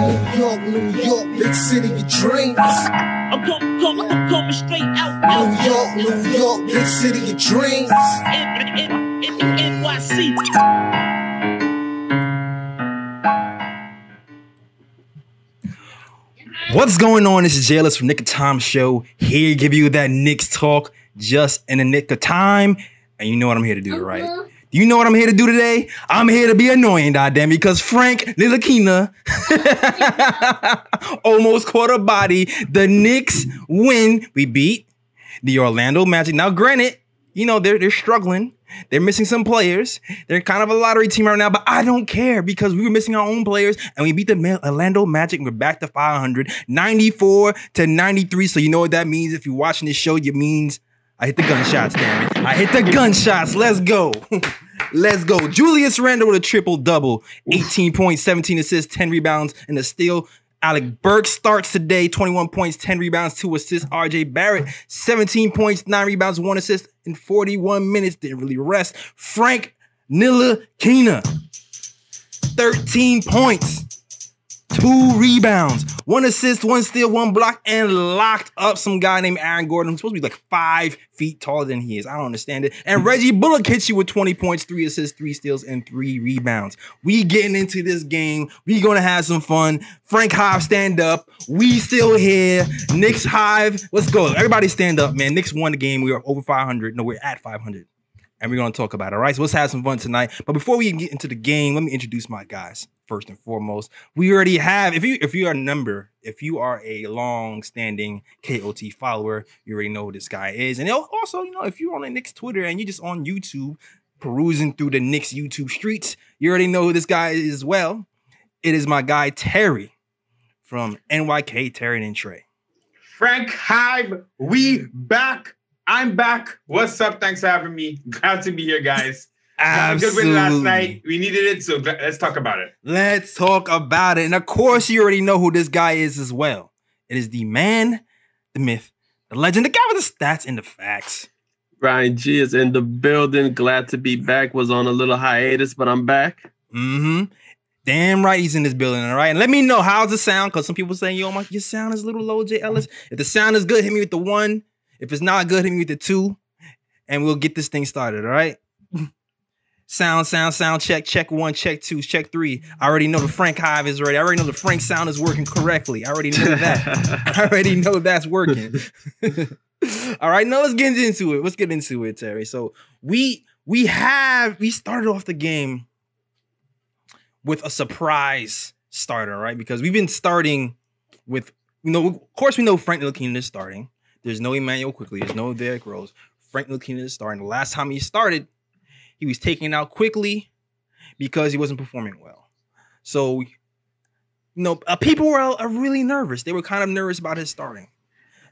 New York, New York, big city of dreams. I'm coming, coming, I'm coming straight out, out. New York, New York, big city of dreams. N- N- N- N- NYC. What's going on? This is J. Ellis from Nick of Time Show. Here give you that Knicks talk just in the nick of time. And you know what I'm here to do, right? Uh-huh. You know what I'm here to do today? I'm here to be annoying, goddamn, because Frank Ntilikina almost caught a body. The Knicks win. We beat the Orlando Magic. Now, granted, you know, they're they're struggling. They're missing some players. They're kind of a lottery team right now, but I don't care because we were missing our own players and we beat the Orlando Magic. We're back to 500, 94 to 93. So you know what that means? If you're watching this show, it means I hit the gunshots, damn it. I hit the gunshots. Let's go. Let's go. Julius Randle with a triple double, 18 points, 17 assists, 10 rebounds, and a steal. Alec Burks starts today, 21 points, 10 rebounds, 2 assists. RJ Barrett, 17 points, 9 rebounds, 1 assist in 41 minutes. Didn't really rest. Frank Ntilikina, 13 points, 2 rebounds, 1 assist, 1 steal, 1 block, and locked up some guy named Aaron Gordon, who's supposed to be like 5 feet taller than he is. I don't understand it. And hmm. Reggie Bullock hits you with 20 points, 3 assists, 3 steals, and 3 rebounds. We getting into this game. We gonna have some fun. Frank Hive, stand up. We still here. Knicks Hive, let's go. Everybody stand up, man. Knicks won the game. We are over 500. No, we're at 500. And we're gonna talk about it. All right. So let's have some fun tonight. But before we get into the game, let me introduce my guys first and foremost. We already have, if you if you are a number, if you are a long-standing KOT follower, you already know who this guy is. And also, you know, if you're on the Knicks Twitter and you're just on YouTube perusing through the Knicks YouTube streets, you already know who this guy is as well. It is my guy Terry from NYK Terry and Trey. Frank Hive, we back. I'm back. What's up? Thanks for having me. Glad to be here, guys. Had a Good win last night. We needed it, so let's talk about it. Let's talk about it. And of course, you already know who this guy is as well. It is the man, the myth, the legend, the guy with the stats and the facts. Ryan G is in the building. Glad to be back. Was on a little hiatus, but I'm back. Mm-hmm. Damn right he's in this building, all right? And let me know how's the sound, because some people saying, yo, my your sound is a little low, J. Ellis. If the sound is good, hit me with the one. If it's not good, hit me with the two. And we'll get this thing started, all right? Sound, sound, sound, check, check one, check two, check three. I already know the Frank Hive is ready. I already know the Frank sound is working correctly. I already know that. I already know that's working. All right, now let's get into it. Let's get into it, Terry. So we we have we started off the game with a surprise starter, right? Because we've been starting with you know, of course we know Frank Ntilikina is starting. There's no Immanuel Quickley. There's no Derrick Rose. Frank Ntilikina is starting. The last time he started, he was taken out quickly because he wasn't performing well. So, you know, uh, people were uh, really nervous. They were kind of nervous about his starting,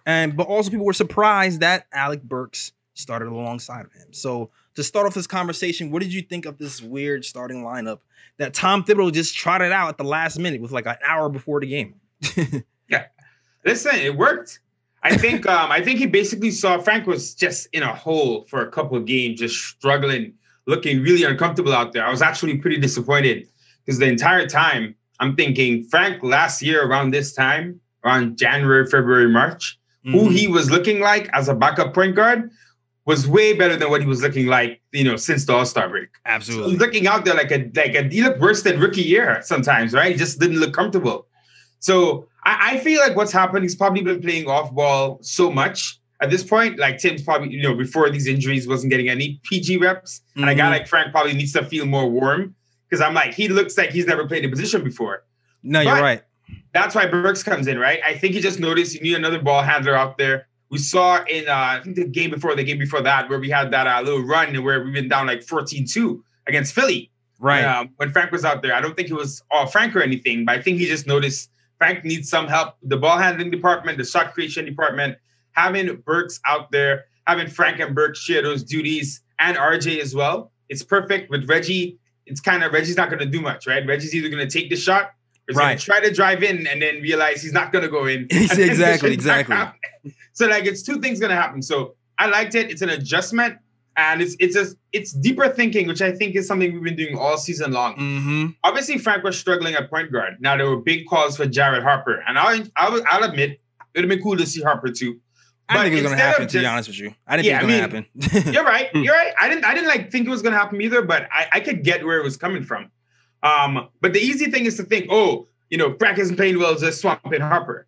and but also people were surprised that Alec Burks started alongside of him. So, to start off this conversation, what did you think of this weird starting lineup that Tom Thibodeau just trotted out at the last minute with like an hour before the game? Yeah, listen, it worked. I think um, I think he basically saw Frank was just in a hole for a couple of games, just struggling, looking really uncomfortable out there. I was actually pretty disappointed because the entire time I'm thinking Frank last year around this time, around January, February, March, who Mhm. he was looking like as a backup point guard was way better than what he was looking like, you know, since the All Star break. So Absolutely. looking out there like a like a he looked worse than rookie year sometimes, right? He just didn't look comfortable. So I, I feel like what's happened, he's probably been playing off ball so much at this point. Like Tim's probably, you know, before these injuries wasn't getting any PG reps. And a guy Mhm. like Frank probably needs to feel more warm. Because I'm like, he looks like he's never played a position before. No, you're right. That's why Burks comes in, right? I think he just noticed he need another ball handler out there. We saw in uh, I think the game before, the game before that, where we had that uh, little run where we've been down like 14-2 against Philly. Right. Um, when Frank was out there, I don't think it was all Frank or anything, but I think he just noticed Frank needs some help. The ball handling department, the shot creation department, having Burks out there, having Frank and Burke share those duties, and RJ as well. It's perfect with Reggie. It's kind of Reggie's not going to do much, right? Reggie's either going to take the shot or Right. to try to drive in and then realize he's not going to go in. Exactly, And then the shot's exactly. So like, it's two things going to happen. So I liked it. It's an adjustment. And it's it's a, it's deeper thinking, which I think is something we've been doing all season long. Mm-hmm. Obviously, Frank was struggling at point guard. Now there were big calls for Jared Harper, and I'll I'll, I'll admit it would have been cool to see Harper too. I didn't think it was gonna happen. To be honest with you, I didn't Yeah, think it was I gonna happen. You're right. Hmm. You're right. I didn't I didn't like think it was gonna happen either, but I, I could get where it was coming from. Um, but the easy thing is to think, oh, you know, Frank isn't playing well, just swamp in Harper.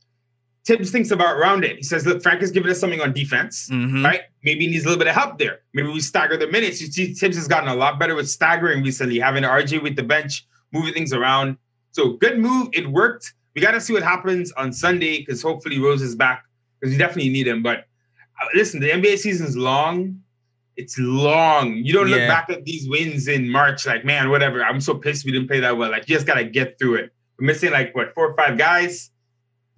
Thibs thinks about around it. He says, look, Frank is giving us something on defense, Mhm. right? Maybe he needs a little bit of help there. Maybe we stagger the minutes. You see, Thibs has gotten a lot better with staggering recently, having RJ with the bench, moving things around. So good move. It worked. We got to see what happens on Sunday because hopefully Rose is back because we definitely need him. But uh, listen, the NBA season's long. It's long. You don't look back at these wins in March like, man, whatever. I'm so pissed we didn't play that well. Like, you just gotta get through it. We're missing like what four or five guys.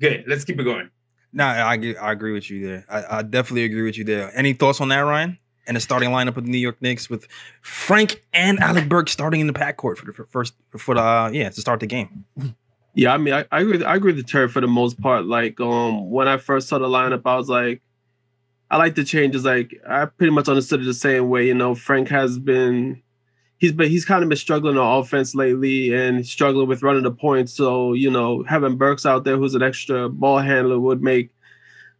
Good. Let's keep it going. No, I agree- I agree with you there. I, I definitely agree with you there. Any thoughts on that, Ryan? And the starting lineup of the New York Knicks with Frank and Alec Burke starting in the backcourt for the for first for the uh, yeah to start the game. Yeah, I mean, I, I agree. I agree with Terry for the most part. Like, um, when I first saw the lineup, I was like, I like the changes. Like, I pretty much understood it the same way. You know, Frank has been, he's been, he's kind of been struggling on offense lately and struggling with running the points. So, you know, having Burks out there, who's an extra ball handler, would make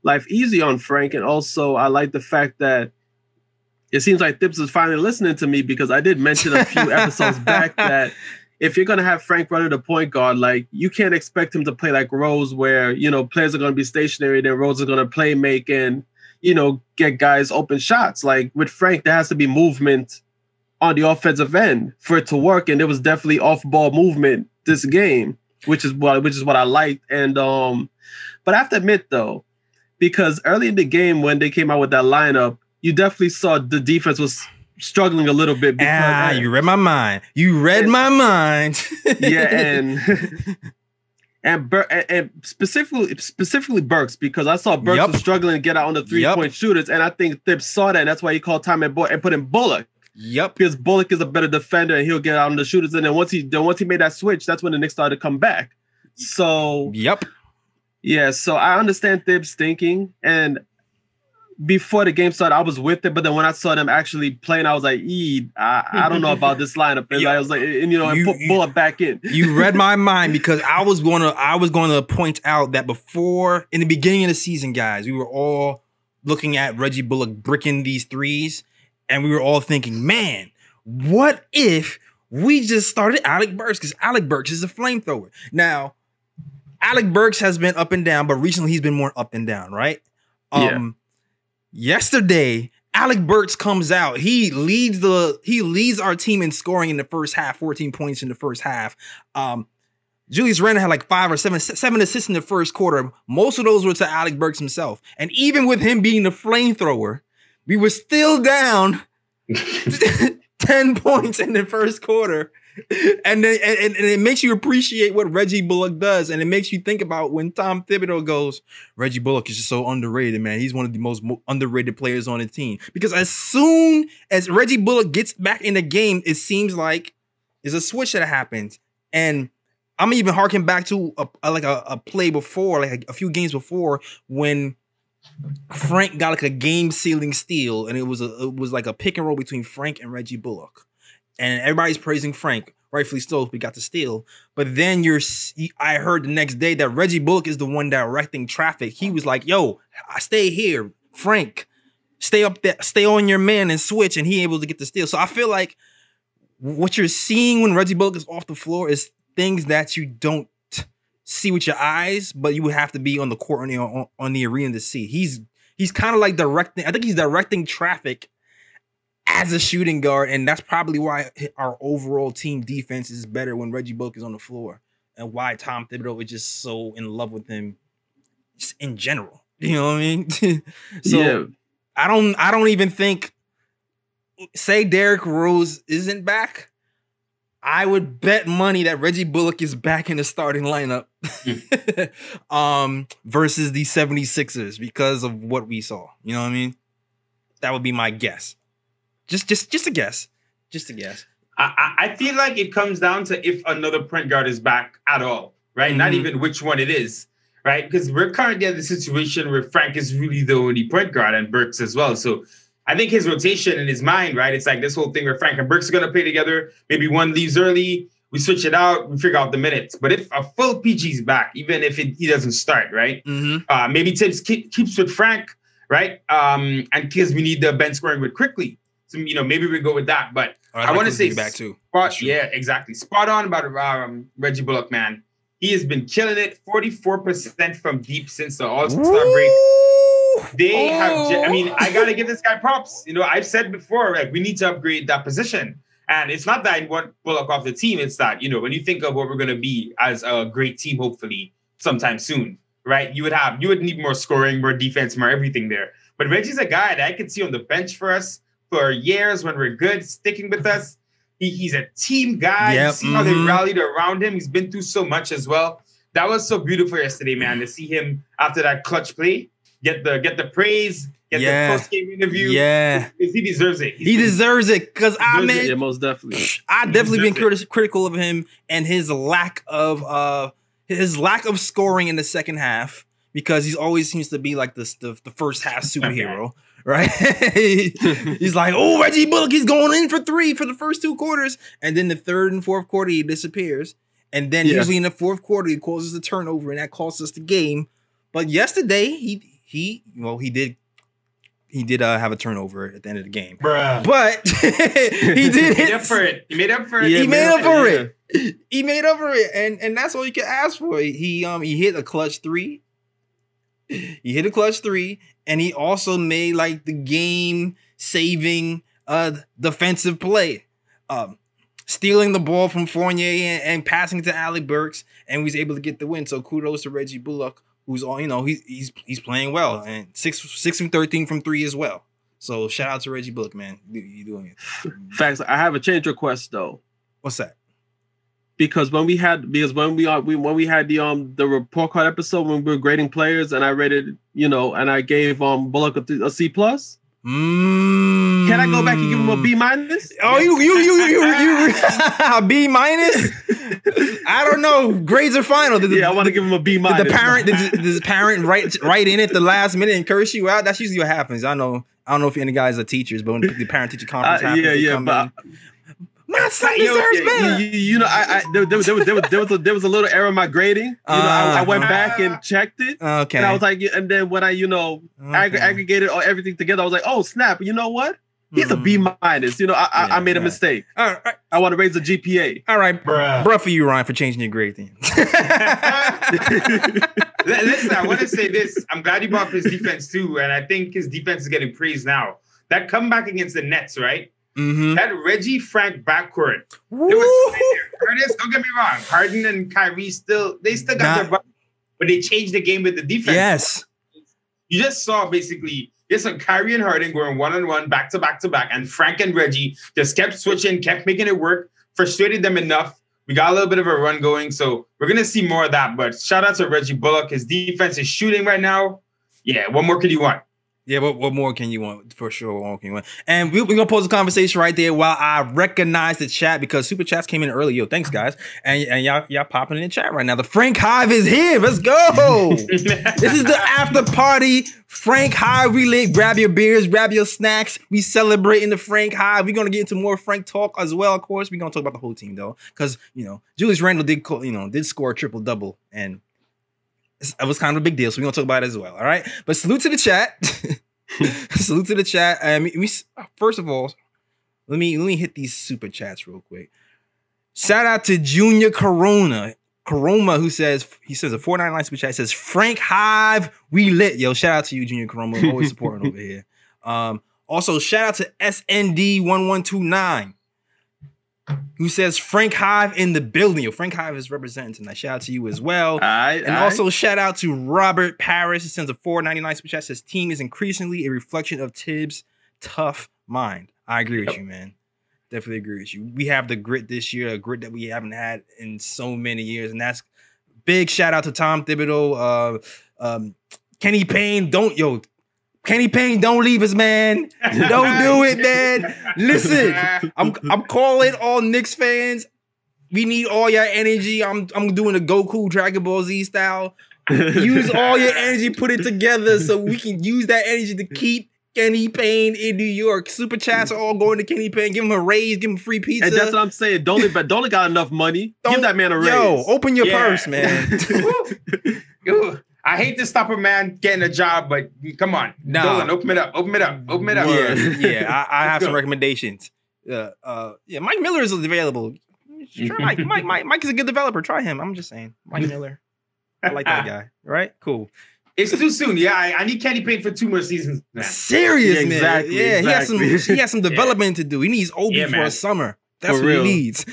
life easy on Frank. And also, I like the fact that it seems like Thibs is finally listening to me because I did mention a few episodes back that if you're gonna have Frank running the point guard, like you can't expect him to play like Rose, where you know players are gonna be stationary, then Rose is gonna play make and you know get guys open shots. Like with Frank, there has to be movement on the offensive end for it to work, and there was definitely off ball movement this game, which is what which is what I liked. And um, but I have to admit though, because early in the game when they came out with that lineup, you definitely saw the defense was struggling a little bit. Because, Ah, you read my mind. You read my mind. yeah, and and, Bur- and and specifically specifically Burks because I saw Burks Yup. was struggling to get out on the three point shooters, and I think Thibs saw that, and that's why he called time and Boy and put in Bullock yep. because Bullock is a better defender and he'll get out on the shooters, and then once he then once he made that switch, that's when the Knicks started to come back. So Yep. yeah, so I understand Thibs thinking, and before the game started, I was with it, but then when I saw them actually playing, I was like, "E, I, I don't know about this lineup." And Yeah. I was like, and you know, and You- put Bullock back in. You read my mind because I was going to I was going to point out that before in the beginning of the season, guys, we were all looking at Reggie Bullock bricking these threes, and we were all thinking, man, what if we just started Alec Burks? Because Alec Burks is a flamethrower. Now, Alec Burks has been up and down, but recently he's been more up and down, right? Yeah. Um, yesterday, Alec Burks comes out. He leads the he leads our team in scoring in the first half, 14 points in the first half. Um, Julius Randle had like five or seven, seven assists in the first quarter. Most of those were to Alec Burks himself. And even with him being the flamethrower, we were still down 10 points in the first quarter. And and- and it makes you appreciate what Reggie Bullock does. And it makes you think about when Tom Thibodeau goes, Reggie Bullock is just so underrated, man. He's one of the most underrated players on the team. Because as soon as Reggie Bullock gets back in the game, it seems like there's a switch that happens. And I'm even harking back to a, a- like a, a play before, like a, a few games before, when Frank got like a game sealing steal, and it was a it was like a pick and roll between Frank and Reggie Bullock, and everybody's praising Frank, rightfully so. We got the steal, but then you're I heard the next day that Reggie Bullock is the one directing traffic. He was like, "Yo, I stay here, Frank, stay up there, stay on your man and switch," and he able to get the steal. So I feel like what you're seeing when Reggie Bullock is off the floor is things that you don't see with your eyes, but you would have to be on the court on the, on, on the arena to see. He's he's kind of like directing. I think he's directing traffic as a shooting guard, and that's probably why our overall team defense is better when Reggie Bullock is on the floor, and why Tom Thibodeau is just so in love with him, just in general. You know what I mean? so yeah, I don't I don't even think say Derrick Rose isn't back. I would bet money that Reggie Bullock is back in the starting lineup um versus the 76ers because of what we saw. You know what I mean? That would be my guess. Just just just a guess. Just a guess. I, I I feel like it comes down to if another point guard is back at all, right? Not Mhm. even which one it is, right? Because we're currently at the situation where Frank is really the only point guard and Burks as well. So I think his rotation in his mind, right? It's like this whole thing where Frank and Burks are gonna play together. Maybe one leaves early, we switch it out, we figure out the minutes. But if a full PG's back, even if it, he doesn't start, right? Mm-hmm. Uh, maybe Thibs keep, keeps with Frank, right? Um, and because we need the bench scoring with Quickley. So you know, maybe we go with that. But I want to say back too. Spot, yeah, exactly. Spot on about um, Reggie Bullock, man. He has been killing it. Forty-four percent from deep since the All Star break. They have. ge- I mean, I gotta give this guy props. You know, I've said before, like we need to upgrade that position. And it's not that I want Bullock off the team. It's that you know when you think of what we're gonna be as a great team, hopefully sometime soon, right? You would have you would need more scoring, more defense, more everything there. But Reggie's a guy that I could see on the bench for us for years when we're good, sticking with us. He, he's a team guy. You Yep, see how they mhm. rallied around him. He's been through so much as well. That was so beautiful yesterday, man, to see him after that clutch play get the get the praise, get Yeah. the post game interview. Yeah, Because he deserves it. He's he been- deserves it because I Deserves it, mean, Yeah, most definitely. I definitely been deserves criti- critical of him and his lack of uh his lack of scoring in the second half because he's always seems to be like this the, the first half superhero, right? he's like, oh Reggie Bullock, he's going in for three for the first two quarters, and then the third and fourth quarter he disappears, and then Yeah. usually in the fourth quarter he causes a turnover and that costs us the game. But yesterday he he well he did he did uh, have a turnover at the end of the game, Bruh. but he did He made up for it. He made up for it. Yeah, he made up for yeah. it. He made up for it, and and that's all you can ask for. He um he hit a clutch three. He hit a clutch three, and he also made like the game saving uh defensive play, um stealing the ball from Fournier and, and passing to Alec Burks, and was able to get the win. So kudos to Reggie Bullock, who's all you know he's he's he's playing well, and six six from thirteen from three as well. So shout out to Reggie Bullock, man. You, you doing it? Facts. I have a change request though. What's that? Because when we had because when we are we when we had the um the report card episode when we were grading players and I rated you know and I gave um Bullock a, th- a C plus. Mm. Can I go back and give him a B minus? Oh, you you you you you, B minus? I don't know. Grades are final. Did Yeah, I want to give him a B did minus. the parent did the, did the parent write write in at the last minute and curse you out? That's usually what happens. I know. I don't know if any guys are teachers, but when the parent teacher Uh, conference happens, yeah, yeah, but in, my son you, know, deserves you, better. you- you know, I, I there, there, was- there, was- there was there was a, there was a little error in my grading. You know, I, I went Uh, back and checked it, okay. and I was like, and then when I you know ag- aggregated all everything together, I was like, oh snap! You know what? He's a B Mm. minus. You know, I, I, Yeah, I made a right. mistake. All right, I want to raise the GPA. all right, Bruh. bruh for you, Ryan, for changing your grade then. Listen, I want to say this. I'm glad you brought up his defense too, and I think his defense is getting praised now. That comeback against the Nets, right? Mm-hmm. That Reggie Frank backcourt. Curtis, don't get me wrong. Harden and Kyrie still they still got Nah. their butt, but they changed the game with the defense. Yes. You just saw basically just like Kyrie and Harden going one on one, back to back to back, and Frank and Reggie just kept switching, kept making it work, frustrated them enough. We got a little bit of a run going, so we're gonna see more of that. But shout out to Reggie Bullock. His defense is shooting right now. Yeah, what more could you want? Yeah, what, what more can you want? For sure, what more can you want? And we, we're gonna pose a conversation right there while I recognize the chat because super chats came in early. Yo, thanks guys, and and y'all y'all popping in the chat right now. The Frank Hive is here. Let's go. this is the after party. Frank Hive relay. Grab your beers, grab your snacks. We celebrating the Frank Hive. We're gonna get into more Frank talk as well. Of course, we're gonna talk about the whole team though, because you know Julius Randle did you know did score a triple double and it was kind of a big deal. So we're gonna talk about it as well. All right. But salute to the chat. salute to the chat. Um, we, first of all, let me let me hit these super chats real quick. Shout out to Junior Corona. Coroma, who says he says a 499 super chat says Frank Hive, we lit. Yo, shout out to you, Junior Coroma. Always supporting over here. Um, also shout out to SND1129 who says Frank Hive in the building. Yo, Frank Hive is representing tonight. Shout out to you as well. Right, And also shout out to Robert Paris. He sends a 499 super chat. Says team is increasingly a reflection of Thibs' tough mind. I agree with you, man. Definitely agree with you. We have the grit this year, a grit that we haven't had in so many years, and that's big shout out to Tom Thibodeau, uh, um, Kenny Payne. Don't yo, Kenny Payne, don't leave us, man. Don't do it, man. Listen, I'm I'm calling all Knicks fans. We need all your energy. I'm I'm doing a Goku Dragon Ball Z style. Use all your energy, put it together so we can use that energy to keep Kenny Payne in New York. Super chats are all going to Kenny Payne. Give him a raise. Give him free pizza. And that's what I'm saying. Dolly, but Dolly got enough money. Don't- Give that man a raise. Yo, open your Yeah. purse, man. Ooh, I hate to stop a man getting a job, but come on, Nah. Dolan, open it up, open it up, open it up. yeah, yeah. I, I have some recommendations. Uh, uh, yeah, Mike Miller is available. Sure, Mike, Mike, Mike, Mike is a good developer. Try him. I'm just saying, Mike Miller. I like that guy. Right? Cool. It's too soon. Yeah, I, I need Kenny Payne for two more seasons, man. Serious, Yeah, man. exactly, Yeah, he has some. He has some development to do. He needs Obi Yeah, for man. a summer. That's For what real. he needs.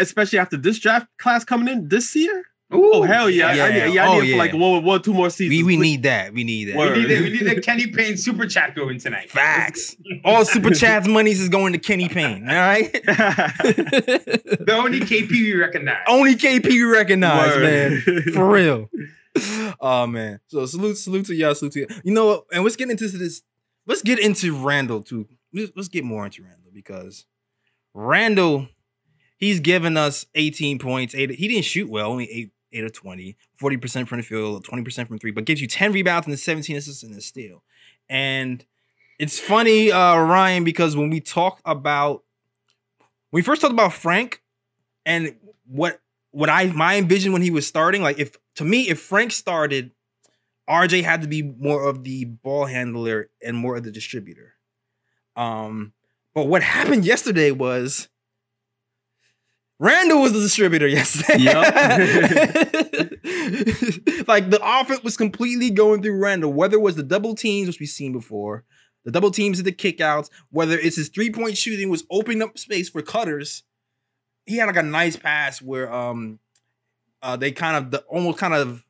Especially after this draft class coming in this year. Ooh, Oh hell yeah! I- I, Yeah. yeah, I Oh, need it for like yeah. one, one, two more seasons. we we need that. We need that. Word. We need, a, we need a Kenny Payne super chat going tonight. Facts. All super chats monies is going to Kenny Payne. All right. The only KP we recognize. Only KP we recognize, Word. man. For real. Oh man. So salute, salute to y'all, salute to y'all. You know what? And let's get into this. Let's get into Randle too. Let's, let's get more into Randle because Randle, he's given us 18 points. Eight, he didn't shoot well, only eight, eight of 20, 40% from the field, 20% from three, but gives you 10 rebounds and the 17 assists and a steal. And it's funny, uh, Ryan, because when we talk about when we first talked about Frank and what what I my envision when he was starting, like if to me, if Frank started, RJ had to be more of the ball handler and more of the distributor. Um, but what happened yesterday was Randle was the distributor yesterday. like the offense was completely going through Randle, whether it was the double teams, which we've seen before, the double teams and the kickouts, whether it's his three point shooting was opening up space for cutters. He had like a nice pass where um uh they kind of the almost kind of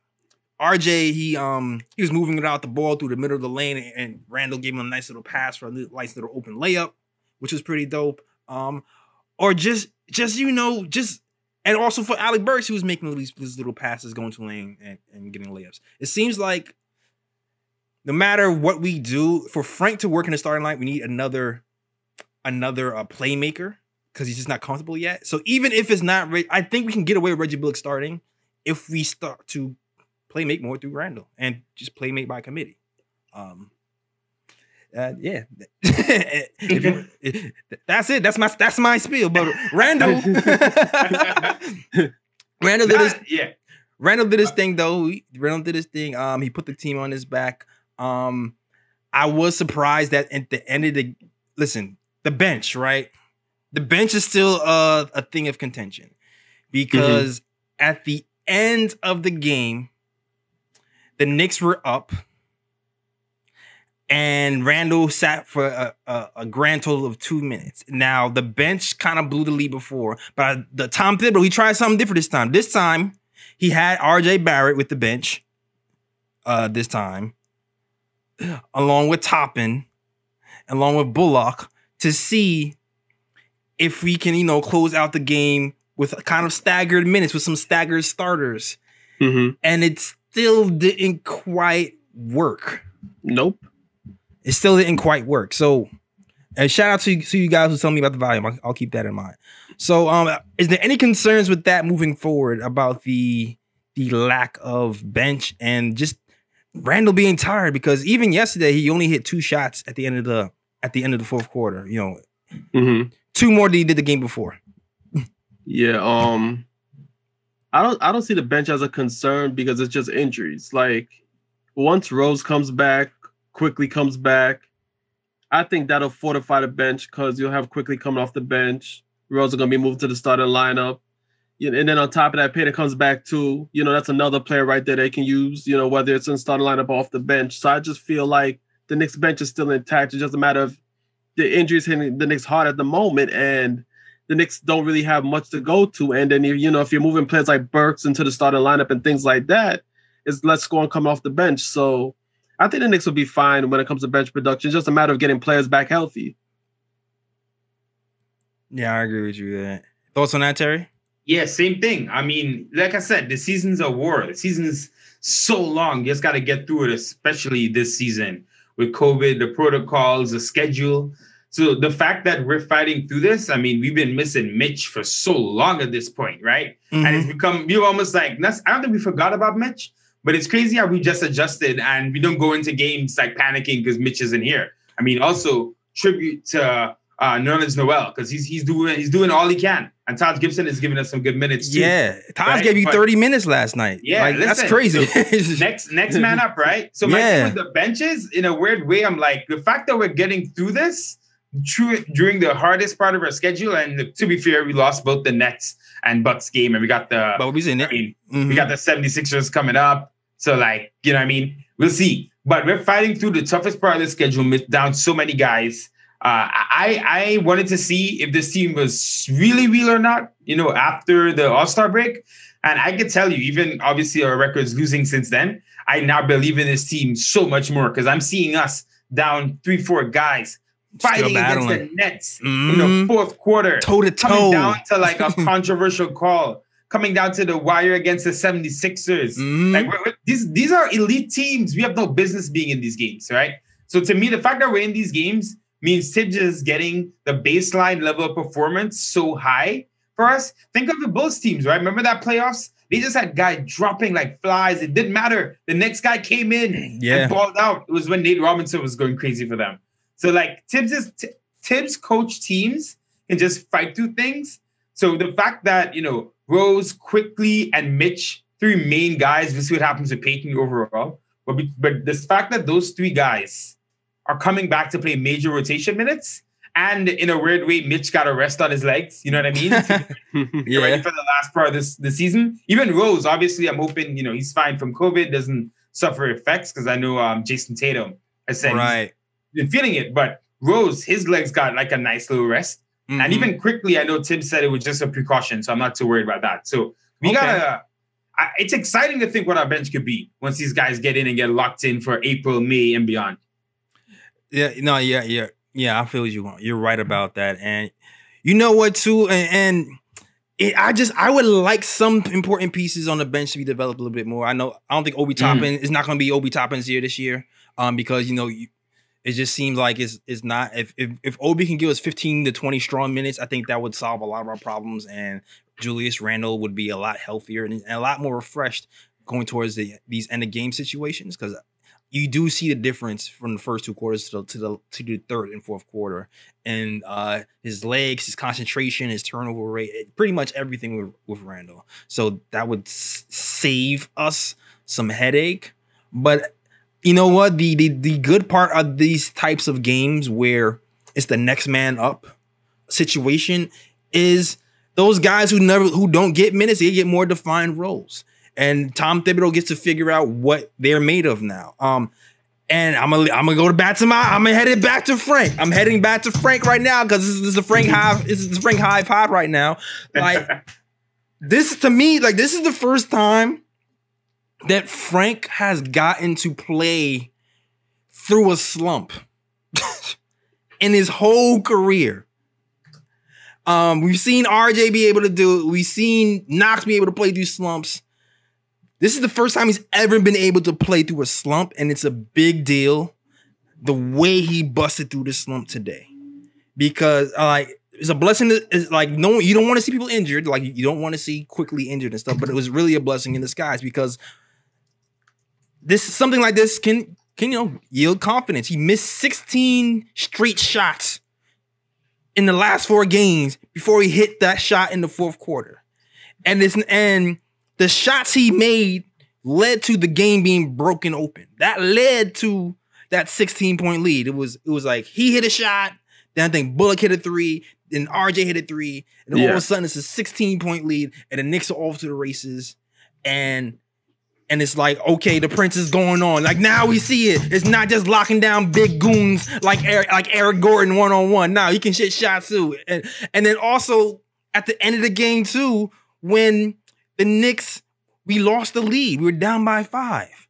RJ he um he was moving it out the ball through the middle of the lane and, and Randle gave him a nice little pass for a nice little open layup, which was pretty dope. Um or just just you know just and also for Alec Burks, who was making these, these little passes going to lane and, and getting layups. It seems like no matter what we do, for Frank to work in the starting line, we need another another uh, playmaker because he's just not comfortable yet. So even if it's not, I think we can get away with Reggie Bullock starting if we start to play make more through Randle and just play make by committee. Um, uh, yeah, you- that's it. That's my that's my spiel. But Randle, Randle did his yeah. Randle did his thing though. He- Randle did his thing. Um, he put the team on his back. Um, I was surprised that at the end of the listen, the bench, right? The bench is still a, a thing of contention because at the end of the game, the Knicks were up, and Randle sat for a, a, a grand total of two minutes. Now the bench kind of blew the lead before, but the Tom Thibodeau he tried something different this time. This time he had R.J. Barrett with the bench. Uh, this time, along with Toppin, along with Bullock, to see if we can, you know, close out the game with kind of staggered minutes with some staggered starters. Mhm. And it still didn't quite work. Nope. It still didn't quite work. So, and shout out to, to you guys who tell me about the volume. I'll, I'll keep that in mind. So, um, is there any concerns with that moving forward about the the lack of bench and just Randle being tired? Because even yesterday he only hit two shots at the end of the at the end of the fourth quarter. You know, hmm two more than he did the game before. Yeah. Um. I don't. I don't see the bench as a concern because it's just injuries. Like once Rose comes back, Quickley comes back. I think that'll fortify the bench because you'll have Quickley coming off the bench. Rose are gonna be moved to the starting lineup. And then on top of that, Payton comes back too. You know, that's another player right there they can use. You know, whether it's in starting lineup or off the bench. So I just feel like the Knicks bench is still intact. It's just a matter of the injuries hitting the Knicks hard at the moment, and the Knicks don't really have much to go to. And then you, you know, if you're moving players like Burks into the starting lineup and things like that, it's less scoring coming off the bench. So I think the Knicks will be fine when it comes to bench production. It's just a matter of getting players back healthy. Yeah, I agree with you there. Thoughts on that, Terry? Yeah, same thing. I mean, like I said, the season's a war. The season's so long. You just got to get through it, especially this season with COVID, the protocols, the schedule. So the fact that we're fighting through this, I mean, we've been missing Mitch for so long at this point, right? And Mm-hmm. it's become you almost like I don't think we forgot about Mitch, but it's crazy how we just adjusted and we don't go into games like panicking because Mitch isn't here. I mean, also tribute to uh, Nerlens Noel because he's he's doing he's doing all he can, and Taj Gibson is giving us some good minutes too. Yeah, Todd Right? gave you But- 30 minutes last night. Yeah, like, that's listen, crazy. next next man up, right? So my Yeah. thing with the benches, in a weird way, I'm like the fact that we're getting through this true during the hardest part of our schedule, and to be fair, we lost both the Nets and Bucks game, and we got the but we in I mean, Mhm. we got the 76ers coming up. So, like, you know what I mean? We'll see. But we're fighting through the toughest part of the schedule, down so many guys. Uh, I I wanted to see if this team was really real or not, you know, after the All Star break. And I can tell you, even obviously our record's losing since then. I now believe in this team so much more because I'm seeing us down three, four guys fighting against the. Nets in Mhm. the fourth quarter toe to coming toe. down to like a controversial call, coming down to the wire against the 76ers. Mhm. Like we're, we're- these these are elite teams. We have no business being in these games, right? So to me, the fact that we're in these games means Thibs is getting the baseline level of performance so high for us. Think of the Bulls teams, right? Remember that playoffs? They just had guys dropping like flies. It didn't matter. The next guy came in Yeah. and balled out. It was when Nate Robinson was going crazy for them. So like Thibs is T- Thibs coach teams and just fight through things. So the fact that you know Rose, Quickley, and Mitch, three main guys. We'll see what happens with Payton overall. But be- but the fact that those three guys are coming back to play major rotation minutes, and in a weird way, Mitch got a rest on his legs. You know what I mean? Get ready for the last part of this the season. Even Rose, obviously, I'm hoping you know he's fine from COVID, doesn't suffer effects because I know um, Jayson Tatum. I said Right. Been feeling it, but Rose, his legs got like a nice little rest. And Mhm. even Quickley, I know Tim said it was just a precaution, so I'm not too worried about that. So we Okay. gotta. I, it's exciting to think what our bench could be once these guys get in and get locked in for April, May, and beyond. Yeah, no, yeah, yeah, yeah. I feel you. You're right about that, and you know what too, and, and it, I just I would like some important pieces on the bench to be developed a little bit more. I know I don't think Obi Toppin is not going to be Obi Toppin's year this year, um, because you know you, it just seems like it's it's not if if if Obi can give us 15 to 20 strong minutes, I think that would solve a lot of our problems, and Julius Randle would be a lot healthier and, and a lot more refreshed going towards the these end of game situations because you do see the difference from the first two quarters to the to the to the third and fourth quarter, and uh his legs, his concentration, his turnover rate, pretty much everything with, with Randle. So that would s- save us some headache. But you know what? The, the the good part of these types of games where it's the next man up situation is those guys who never who don't get minutes, they get more defined roles and Tom Thibodeau gets to figure out what they're made of now. Um, and I'm gonna I'm gonna go to back to my I'm gonna head it back to Frank. I'm heading back to Frank right now because this is, this is the Frank Hive. This is the Frank Hive pod right now. Like this to me, like this is the first time that Frank has gotten to play through a slump in his whole career. Um, we've seen RJ be able to do it. We've seen Knox be able to play through slumps. This is the first time he's ever been able to play through a slump, and it's a big deal. The way he busted through this slump today, because uh, like it's a blessing. Like no, you don't want to see people injured. Like you don't want to see Quickley injured and stuff. But it was really a blessing in disguise because this something like this can can you know yield confidence. He missed 16 straight shots in the last four games before he hit that shot in the fourth quarter. And this and the shots he made led to the game being broken open. That led to that 16 point lead. It was it was like he hit a shot, then I think Bullock hit a three, then RJ hit a three, and then all of a sudden it's a 16 point lead, and the Knicks are off to the races, and and it's like okay, the Prince is going on. Like now we see it. It's not just locking down big goons like Eric, like Eric Gordon one on one. Now he can shit shots too, and and then also at the end of the game too, when the Knicks we lost the lead, we were down by five,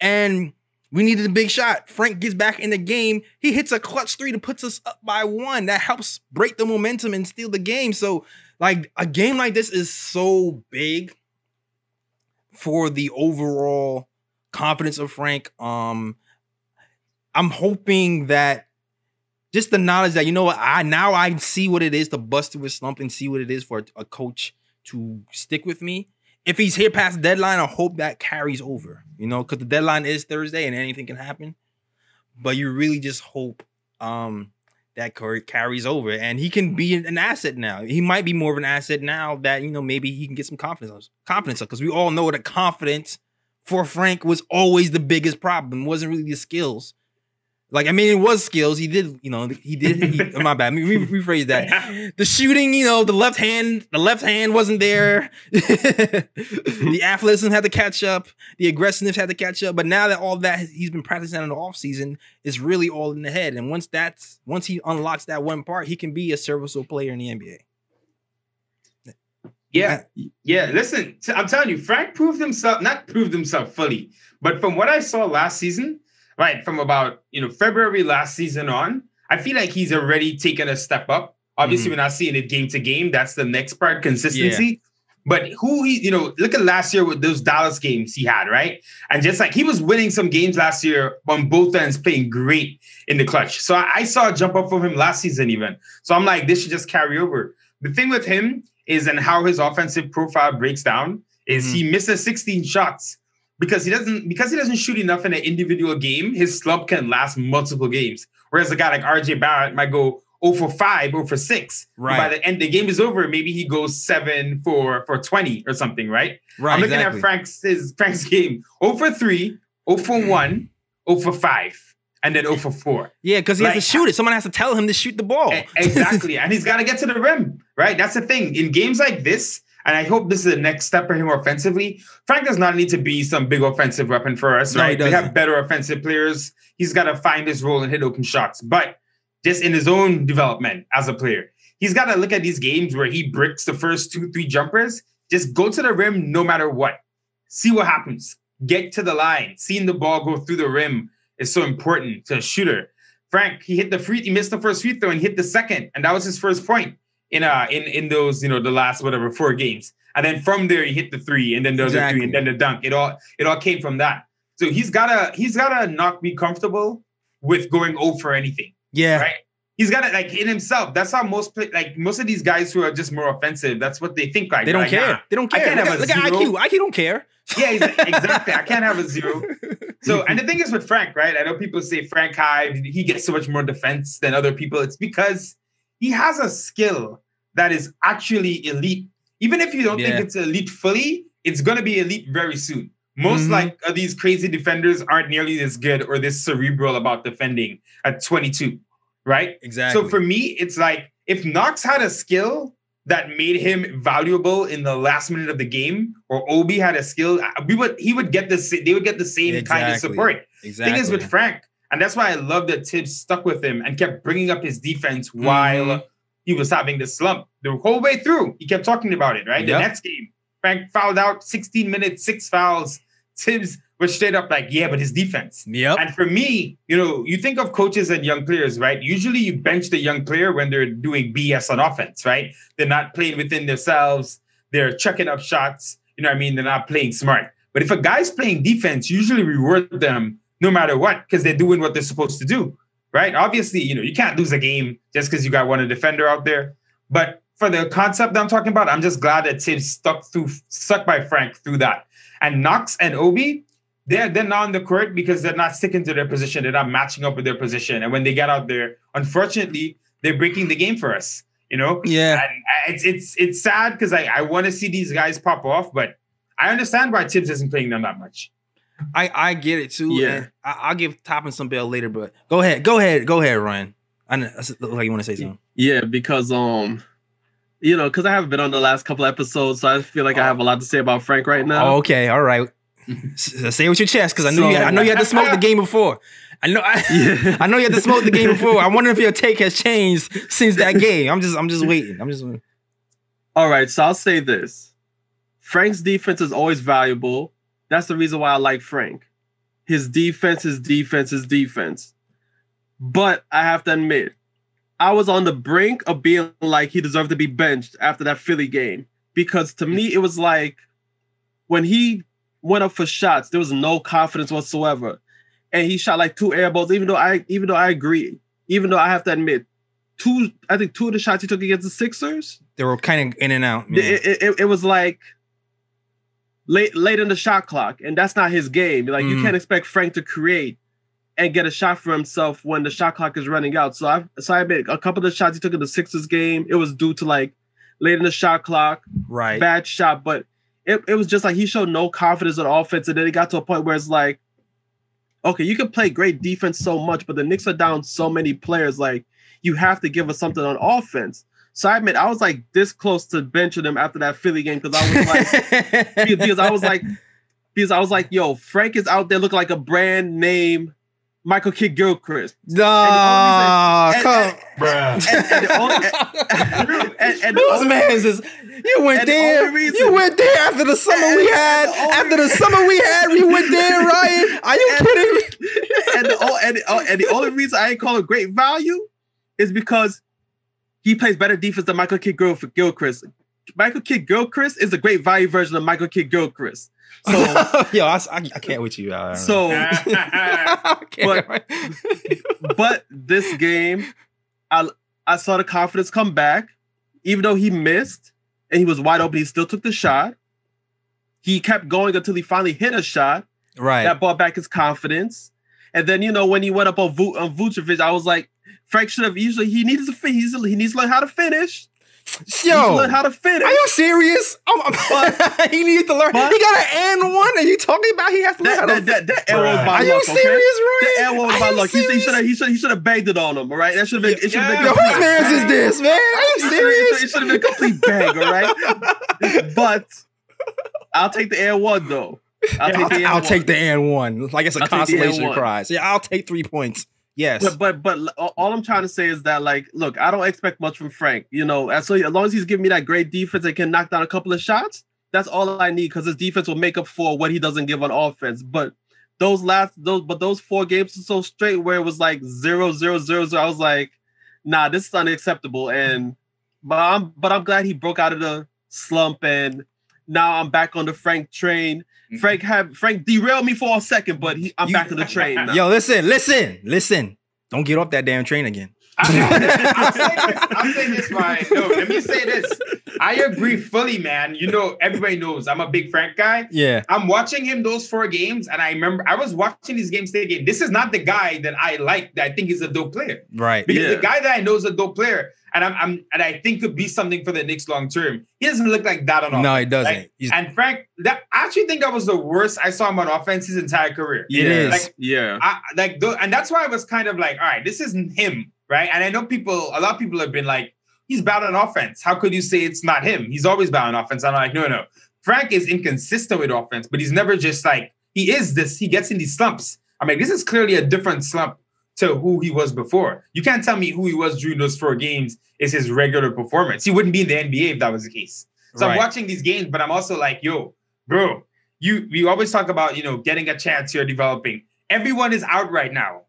and we needed a big shot. Frank gets back in the game. He hits a clutch three to puts us up by one. That helps break the momentum and steal the game. So, like a game like this is so big for the overall confidence of Frank. Um, I'm hoping that just the knowledge that you know what I now I see what it is to bust through a slump and see what it is for a coach to stick with me. If he's here past deadline, I hope that carries over. You know, because the deadline is Thursday and anything can happen. But you really just hope um, that carries over, and he can be an asset now. He might be more of an asset now that you know maybe he can get some confidence, confidence because we all know that confidence for Frank was always the biggest problem. It wasn't really the skills. Like I mean, it was skills. He did, you know, he did. He, my bad. Let me rephrase that. The shooting, you know, the left hand, the left hand wasn't there. the athleticism had to catch up. The aggressiveness had to catch up. But now that all that he's been practicing in the off season is really all in the head. And once that's once he unlocks that one part, he can be a serviceable player in the NBA. Yeah, yeah. Listen, I'm telling you, Frank proved himself, not proved himself fully, but from what I saw last season, right, from about you know February last season on, I feel like he's already taken a step up. Obviously, Mhm. we're not seeing it game to game. That's the next part, consistency. But who he, you know, look at last year with those Dallas games he had, right? And just like he was winning some games last year on both ends, playing great in the clutch. So I, I saw a jump up from him last season, even. So I'm like, this should just carry over. The thing with him is, and how his offensive profile breaks down, is Mhm. he misses 16 shots because he doesn't because he doesn't shoot enough in an individual game. His slump can last multiple games. Whereas a guy like RJ Barrett might go 0 for 5, 0 for 6. Right. By the end, the game is over. Maybe he goes 7 for, for 20 or something, right? Right. I'm looking exactly. at Frank's his Frank's game. 0 for 3, 0 for hmm. 1, 0 for 5, and then 0 for 4. Yeah, because he has Like- to shoot it. Someone has to tell him to shoot the ball. Exactly. and he's got to get to the rim, right? That's the thing. In games like this, and I hope this is the next step for him offensively. Frank does not need to be some big offensive weapon for us, No, right? we have better offensive players. He's got to find his role and hit open shots. But just in his own development as a player, he's got to look at these games where he bricks the first two, three jumpers. Just go to the rim no matter what. See what happens. Get to the line. Seeing the ball go through the rim is so important to a shooter. Frank, he hit the free, he missed the first free throw and hit the second, and that was his first point in uh in in those you know the last whatever four games. And then from there he hit the three, and then the other Exactly. three, and then the dunk. It all it all came from that. So he's gotta he's gotta not be comfortable with going over anything, yeah. right? He's gotta like in himself. That's how most play like most of these guys who are just more offensive. That's what they think like. They don't Like, care. nah. They don't care. I can't Look, have at, a look at zero. IQ. IQ don't care. Yeah, he's exactly. I can't have a zero. So, and the thing is with Frank, right? I know people say Frank Hive, he gets so much more defense than other people. It's because he has a skill that is actually elite. Even if you don't Yeah. think it's elite fully, it's going to be elite very soon. Most Mhm. like uh, these crazy defenders aren't nearly as good or this cerebral about defending at 22, right? Exactly. So for me, it's like if Knox had a skill that made him valuable in the last minute of the game, or Obi had a skill, we would he would get the they would get the same kind of support. exactly. Thing is with Frank, and that's why I love that Thibs stuck with him and kept bringing up his defense while Mhm. he was having the slump the whole way through. He kept talking about it, right? Yep. The next game, Frank fouled out 16 minutes, six fouls. Thibs was straight up like, yeah, but his defense. Yep. And for me, you know, you think of coaches and young players, right? Usually you bench the young player when they're doing BS on offense, right? They're not playing within themselves. They're chucking up shots. You know what I mean? They're not playing smart. But if a guy's playing defense, usually reward them no matter what because they're doing what they're supposed to do, right? Obviously, you know, you can't lose a game just because you got one defender out there. But for the concept that I'm talking about, I'm just glad that Thibs stuck through, stuck by Frank through that. And Knox and Obi, they're they're not on the court because they're not sticking to their position. They're not matching up with their position. And when they get out there, unfortunately, they're breaking the game for us. You know, yeah. and uh, it's it's it's sad because I I want to see these guys pop off, but I understand why Thibs isn't playing them that much. I I get it too. Yeah. I, I'll give Toppin some bail later, but go ahead. Go ahead. Go ahead, Ryan. I know, look like you want to say something. Yeah, because um, you know, because I haven't been on the last couple episodes, so I feel like I have a lot to say about Frank right now. Oh, okay. All right. Say it with your chest because I know So- you. I know you had to smoke the game before. I know. I, Yeah. I know you had to smoke the game before. I wonder if your take has changed since that game. I'm just. I'm just waiting. I'm just. All right, so I'll say this. Frank's defense is always valuable. That's the reason why I like Frank. His defense, his defense, his defense. But I have to admit, I was on the brink of being like he deserved to be benched after that Philly game. Because to me, it was like when he went up for shots, there was no confidence whatsoever. And he shot like two air balls, even though I even though I agree, even though I have to admit, two I think two of the shots he took against the Sixers, They were kind of in and out. it, it- it was like late late in the shot clock, and that's not his game. Like you Mhm. can't expect Frank to create and get a shot for himself when the shot clock is running out. So I so I admit a couple of the shots he took in the Sixers game, it was due to like late in the shot clock, Right. bad shot, but it, it was just like he showed no confidence on offense, and then it got to a point where it's like, okay, you can play great defense so much, but the Knicks are down so many players, like you have to give us something on offense. So I admit I was like this close to benching him after that Philly game because I was like because because I was like, because I was like, yo, Frank is out there looking like a brand name Michael Kidd Gilchrist. Nah, come. Bruh. The the man's is you went and the there? reason- you went there after the summer And- we had. the only after the summer we had, we went there, Ryan. Are you And- kidding me? and, the, and, the, oh, and the only reason I ain't call it great value is because he plays better defense than Michael Kidd Gil- Gilchrist. Michael Kidd Gilchrist is a great value version of Michael Kidd Gilchrist. So, Yo, I, I, I can't with you. I, so, I can't. but this game, I I saw the confidence come back, even though he missed and he was wide open. He still took the shot. He kept going until he finally hit a shot. right. That brought back his confidence. And then you know when he went up on, Vu- on Vucevic, I was like, Frank should have usually he needs to fin- he's, he needs to learn how to finish. He needs to Yo, learn how to finish. are you serious? I'm, I'm- he needs to learn. but- he got an N one. Are you talking about he has to learn how that, to? that, that, that L was Bruh. my are luck. you okay? serious, The Ryan? L was Are my luck. He, he should have he should he should have banged it on him. All right, that should have been it should have Yeah. been Yo, complete. whose man's is this, man? Are you serious? It should have been a complete bang. All right, but I'll take the N one though. I'll take the I'll, air I'll one. take the and one. Like it's a I'll take the and consolation prize. Yeah, I'll take three points. Yes. But but but all I'm trying to say is that like, look, I don't expect much from Frank. You know, as so as long as he's giving me that great defense and can knock down a couple of shots, that's all I need because his defense will make up for what he doesn't give on offense. But those last those but those four games are so straight where it was like zero zero zero zero. I was like, nah, this is unacceptable. And but I'm but I'm glad he broke out of the slump and now I'm back on the Frank train. Mm-hmm. Frank have Frank derailed me for a second, but he, I'm You- back on the train. Now. Yo, listen, listen, listen. Don't get off that damn train again. I'll say this. I'll say this, Ryan. No, let me say this. I agree fully, man. You know, everybody knows I'm a big Frank guy. Yeah. I'm watching him those four games, and I remember I was watching these games thinking, this is not the guy that I like, that I think is a dope player. Right. Because Yeah. the guy that I know is a dope player, and I'm, I'm and I think could be something for the Knicks long term. He doesn't look like that on No, offense. he doesn't. Like, He's- and Frank, that I actually think that was the worst I saw him on offense his entire career. It is. Like, yeah. I, like tho- and that's why I was kind of like, all right, this isn't him, right? And I know people, a lot of people have been like, he's bad on offense. How could you say it's not him? He's always bad on offense. I'm like, no, no. Frank is inconsistent with offense, but he's never just like he is this. He gets in these slumps. I'm like, this is clearly a different slump to who he was before. You can't tell me who he was during those four games is his regular performance. He wouldn't be in the NBA if that was the case. So I'm watching these games, but I'm also like, yo, bro, you we always talk about, you know, getting a chance here developing. Everyone is out right now.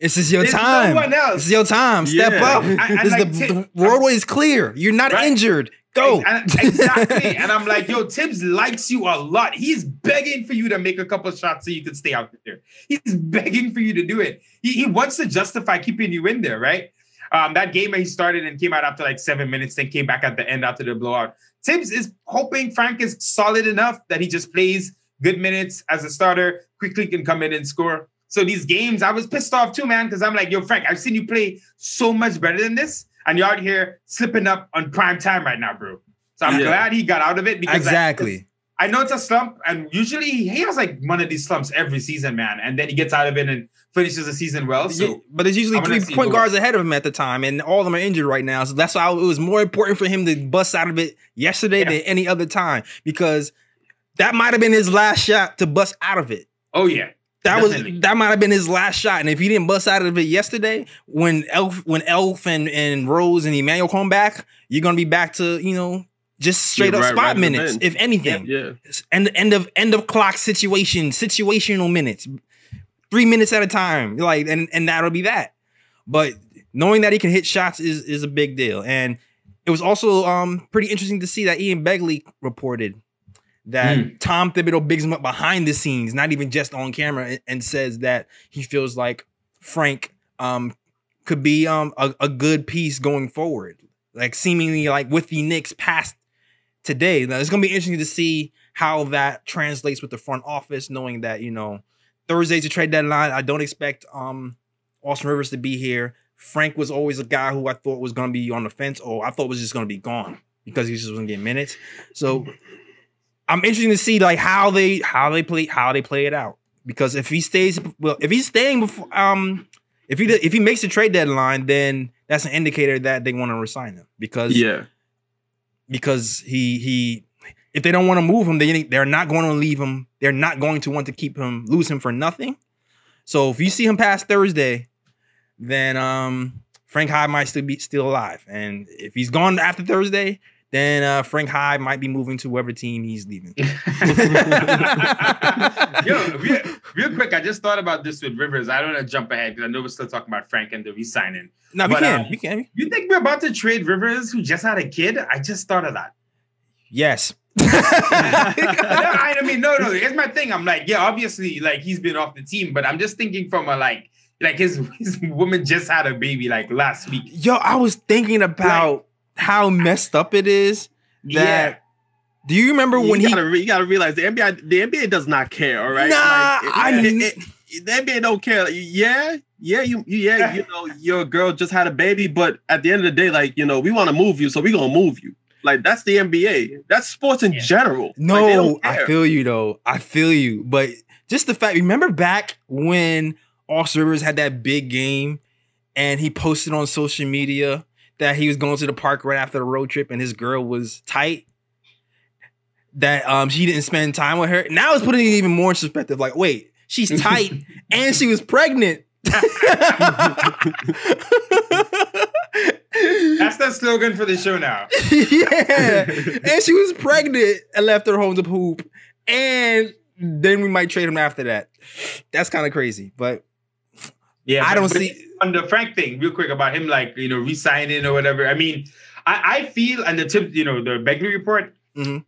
This is your There's time. no. This is your time. Step Yeah. up. And- and This is like, the, the roadway is clear. You're not Right. injured. Go. And- exactly. and I'm like, yo, Thibs likes you a lot. He's begging for you to make a couple shots so you can stay out there. He's begging for you to do it. He, he wants to justify keeping you in there, right? Um, that game where he started and came out after like seven minutes, then came back at the end after the blowout. Thibs is hoping Frank is solid enough that he just plays good minutes as a starter, Quickley can come in and score. So these games, I was pissed off too, man, because I'm like, yo, Frank, I've seen you play so much better than this, and you're out here slipping up on prime time right now, bro. So I'm Yeah. glad he got out of it because exactly. I know it's a slump, and usually he has like one of these slumps every season, man. And then he gets out of it and finishes the season well. So Yeah, but there's usually three point guards ahead of him at the time, and all of them are injured right now. So that's why it was more important for him to bust out of it yesterday Yeah. than any other time because that might have been his last shot to bust out of it. oh yeah, That Definitely. was that might have been his last shot, and if he didn't bust out of it yesterday, when Elf, when Elf and, and Rose and Immanuel come back, you're gonna be back to you know just straight Yeah, up right- spot right minutes, if anything. Yeah. End end of end of clock situation, situational minutes, three minutes at a time, like and and that'll be that. But knowing that he can hit shots is is a big deal, and it was also um pretty interesting to see that Ian Begley reported that Tom Thibodeau bigs him up behind the scenes, not even just on camera, and, and says that he feels like Frank um could be um a, a good piece going forward, like seemingly like with the Knicks past today. Now it's gonna be interesting to see how that translates with the front office, knowing that you know Thursday's a trade deadline. I don't expect um Austin Rivers to be here. Frank was always a guy who I thought was going to be on the fence, or I thought was just going to be gone because he just wasn't getting minutes. So I'm interested to see like how they how they play how they play it out. Because if he stays, well, if he's staying before, um, if he if he makes the trade deadline, then that's an indicator that they want to resign him. Because Yeah. because he he if they don't want to move him, they they're not going to leave him. They're not going to want to keep him, lose him for nothing. So if you see him past Thursday, then um Frank Hive might still be still alive. And if he's gone after Thursday, then uh Frank Hive might be moving to whatever team he's leaving. Yo, real, real quick, I just thought about this with Rivers. I don't want to jump ahead because I know we're still talking about Frank and the re-signing. No, we But, can. um, we can. You think we're about to trade Rivers, who just had a kid? I just thought of that. Yes. no, I mean, no, no. Here's my thing. I'm like, yeah, obviously, like he's been off the team, but I'm just thinking from a like, like his his woman just had a baby like last week. Yo, I was thinking about how messed up it is that Yeah. do you remember when you he gotta, re- you gotta realize the NBA, the NBA does not care. All right, Nah, Like, I it- kn- it- it- the NBA don't care. Like, yeah, yeah, you, you, yeah, you know, your girl just had a baby, but at the end of the day, like you know, we want to move you, so we are gonna move you. Like that's the NBA. That's sports in Yeah. general. No, don't I feel you though. I feel you. But just the fact, remember back when Austin Rivers had that big game and he posted on social media that he was going to the park right after the road trip and his girl was tight. That um she didn't spend time with her. Now it's putting it even more in perspective. Like, wait, she's tight and she was pregnant. That's the slogan for the show now. yeah. And she was pregnant and left her home to poop. And then we might trade him after that. That's kind of crazy. But Yeah, I don't see on the Frank thing, real quick about him, like you know, resigning or whatever. I mean, I, I feel and the tip, you know, the Begley report. Mhm.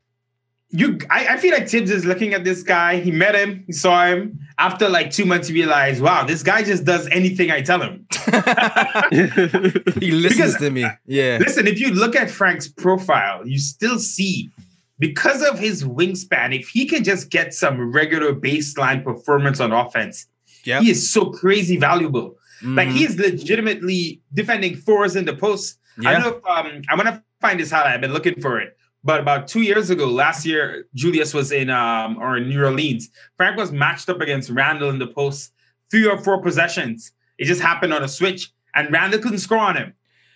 You, I, I feel like Thibs is looking at this guy. He met him, he saw him. After like two months, he realized, wow, this guy just does anything I tell him. he listens Because- to me. Yeah. Listen, if you look at Frank's profile, you still see because of his wingspan, if he can just get some regular baseline performance on offense, Yep. he is so crazy valuable. Like Mhm. he's legitimately defending fours in the post. I don't know if um, I'm gonna find this highlight. I've been looking for it. But about two years ago, last year, Julius was in um or in New Orleans. Frank was matched up against Randle in the post, three or four possessions. It just happened on a switch, and Randle couldn't score on him.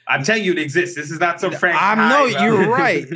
I'm telling you, it exists. This is not some Frank. I know you're right.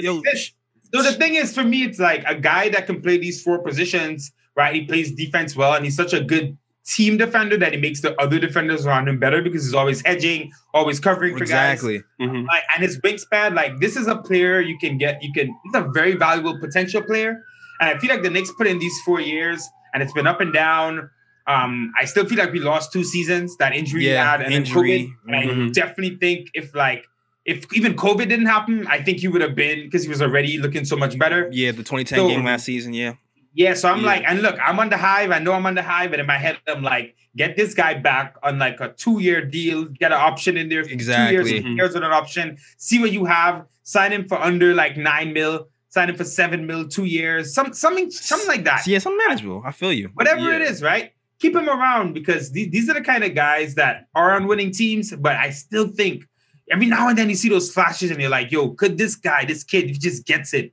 So the thing is, for me, it's like a guy that can play these four positions, right? He plays defense well, and he's such a good team defender that he makes the other defenders around him better because he's always hedging, always covering for guys. exactly. Mhm. Like, and his wingspan, like this is a player you can get. You can. He's a very valuable potential player, and I feel like the Knicks put in these four years, and it's been up and down. Um, I still feel like we lost two seasons. That injury Yeah, had, and then injury. COVID. And I Mhm. definitely think if like if even COVID didn't happen, I think he would have been because he was already looking so much better. Yeah, the 2010 So- game last season. Yeah. Yeah, so I'm Yeah. like, and look, I'm on the hive. I know I'm on the hive, but in my head, I'm like, get this guy back on like a two-year deal, get an option in there, for two Exactly. years, three years with an option. See what you have. Sign him for under like nine mil. Sign him for seven mil, two years, some something, something like that. Yeah, some manageable. I feel you. Whatever Yeah. it is, right? Keep him around because these, these are the kind of guys that are on winning teams. But I still think every now and then you see those flashes, and you're like, yo, could this guy, this kid, if he just gets it,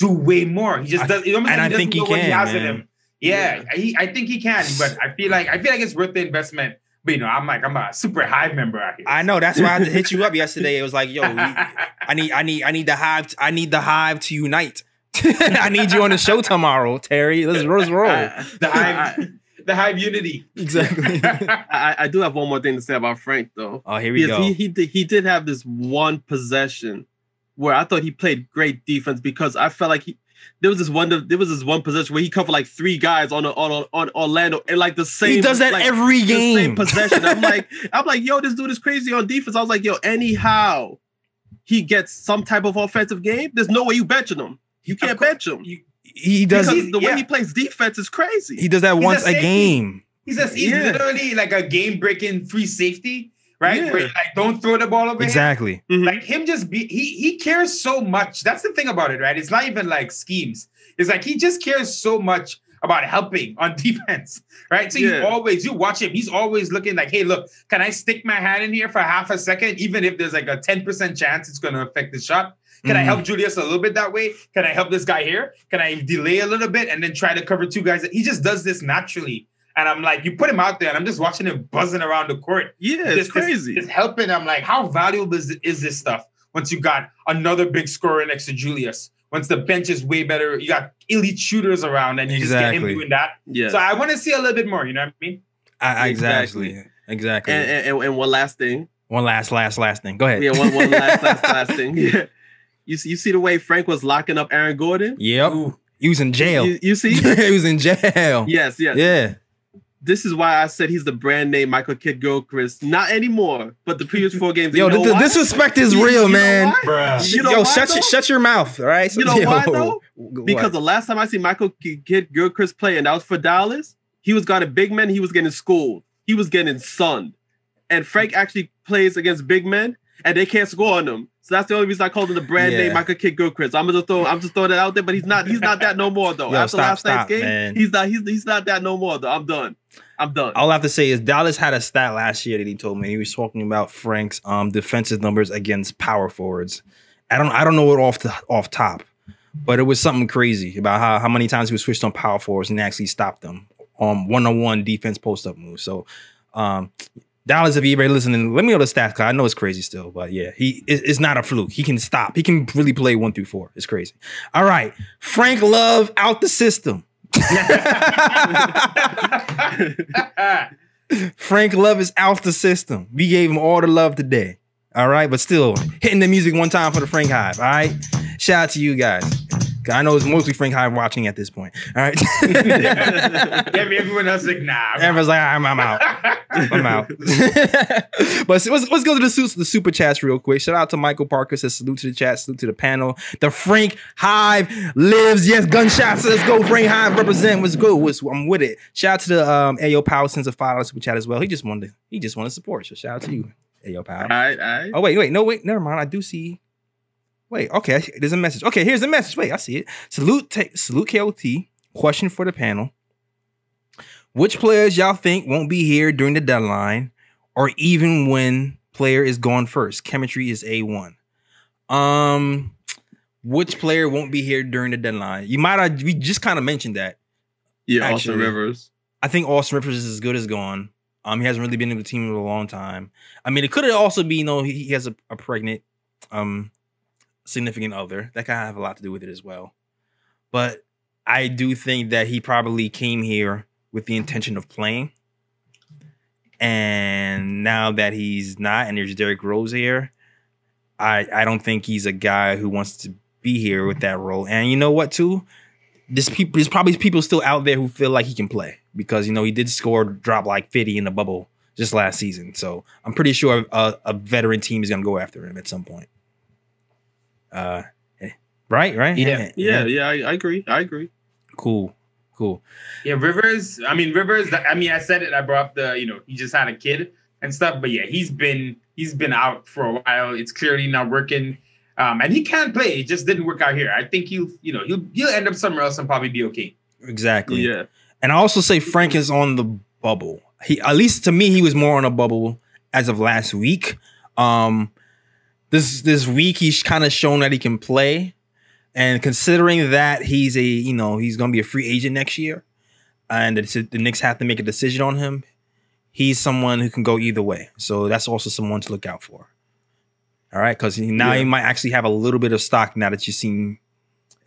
do way more? He just does. It almost and like I think doesn't he know what can, in him. Yeah, He, I think he can, but I feel like I feel like it's worth the investment. But you know, I'm like I'm a super hive member out here. I know. That's why I had to hit you up yesterday. It was like, yo, we, I need, I need, I need the hive. I need the hive to unite. I need you on the show tomorrow, Terry. Let's, let's roll. I, the hive, the hive unity. Exactly. I, I do have one more thing to say about Frank though. Oh, here we Because go. he he did, he did have this one possession where I thought he played great defense because I felt like he there was this one there was this one possession where he covered like three guys on a, on on Orlando and like the same He does that like, every the same possession. I'm like I'm like yo this dude is crazy on defense. I was like yo anyhow he gets some type of offensive game. There's no way you benching him. You can't course. bench him. You- he does. Because the way yeah. he plays defense is crazy. He does that He's once a safety. game. He's a, he's Yeah. literally like a game breaking free safety, right? Yeah. Where you like don't throw the ball over him. Exactly. Mhm. like him just be he he cares so much that's the thing about it right it's not even like schemes it's like he just cares so much about helping on defense, right? So you Yeah. always you watch him. He's always looking like, hey, look, can I stick my hand in here for half a second, even if there's like a ten percent chance it's going to affect the shot? Can I Mhm. help Julius a little bit that way? Can I help this guy here? Can I delay a little bit and then try to cover two guys? He just does this naturally. And I'm like, you put him out there, and I'm just watching him buzzing around the court. Yeah, it's Just- just- crazy. It's helping. I'm like, how valuable is, is this stuff? Once you got another big scorer next to Julius, once the bench is way better, you got elite shooters around, and you just get Exactly. him doing that. yeah. So I want to see a little bit more. You know what I mean? I, I- Exactly. exactly. Exactly. and, and, and, and one last thing. one last, last, last thing. Go ahead. Yeah, one, one last, last, last thing. Yeah. You see, you see the way Frank was locking up Aaron Gordon? Yep. He was in jail. You, you see? he was in jail. yes, yes. Yeah. This is why I said he's the brand name Michael Kidd Gilchrist. Not anymore, but the previous four games. Yo, you know the, the disrespect is You- real, you man. why? You know Yo, why, shut your, shut your mouth, all right? You know Yo, why, though? what? Because the last time I see Michael K- Kidd Gilchrist play, and that was for Dallas, he was guarding big men. He was getting schooled. He was getting sunned. And Frank actually plays against big men, and they can't score on them. So that's the only reason I called him the brand Yeah. name Michael Kidd Gilchrist. I'm just throw, I'm just throwing that out there, but he's not. He's not that no more though. Yo, After stop, last night's game, man. he's not. He's he's not that no more though. I'm done. I'm done. all I have to say is Dallas had a stat last year that he told me. He was talking about Frank's um defensive numbers against power forwards. I don't I don't know it off the off top, but it was something crazy about how, how many times he was switched on power forwards and actually stopped them on one on one defense post up moves. So um Dallas, if you ever listening, let me know the stats. Cause I know it's crazy still, but yeah, he it- it's not a fluke. He can stop. He can really play one through four. It's crazy. All right, Frank Love out the system. Frank Love is out the system. We gave him all the love today. All right, but still hitting the music one time for the Frank Hive. All right, shout out to you guys. I know it's mostly Frank Hive watching at this point. All right, Yeah, everyone else like, nah. everyone's like, I'm, I'm out. I'm out. but let's, let's go to the, the super chats real quick. Shout out to Michael Parker. Says salute to the chat, salute to the panel. The Frank Hive lives. Yes, gunshots. Let's go. Frank Hive represent. Let's go. What's- I'm with it. Shout out to the um, Ayo Power sends a five dollar super chat as well. He just wanted to, he just wanted support. So shout out to you, Ayo Power. all right, all right. Oh wait, wait, no, wait, never mind. I do see. Wait, okay, I there's a message. Okay, here's the message. Wait, I see it. Salute, ta- salute, KOT. Question for the panel: Which players y'all think won't be here during the deadline, or even when player is gone first? Chemistry is a one. Um, which player won't be here during the deadline? You might have. We just kind of mentioned that. Yeah, Austin Rivers. I think Austin Rivers is as good as gone. Um, he hasn't really been in the team in a long time. I mean, it could also be, you know, he, he has a, a pregnant, um, significant other. That kind of have a lot to do with it as well. But I do think that he probably came here with the intention of playing. And now that he's not, and there's Derrick Rose here, I I don't think he's a guy who wants to be here with that role. And you know what, too? There's people. There's probably people still out there who feel like he can play because you know he did score drop like 50 in the bubble just last season. So I'm pretty sure a, a veteran team is gonna go after him at some point. Uh, eh, right, right, Yeah. Yeah, yeah, I, I agree. I agree. Cool, cool. Yeah, Rivers. I mean, Rivers. I mean, I said it. I brought up the, you know, he just had a kid and stuff. But yeah, he's been he's been out for a while. It's clearly not working. Um, and he can play. It just didn't work out here. I think he'll, you know, he'll he'll end up somewhere else and probably be okay. Exactly. Yeah. And I also say Frank is on the bubble. He at least to me he was more on a bubble as of last week. Um this this week he's kind of shown that he can play. And considering that he's a, you know, he's going to be a free agent next year and the, the Knicks have to make a decision on him, he's someone who can go either way. So that's also someone to look out for. All right, cuz now Yeah. he might actually have a little bit of stock now that you've seen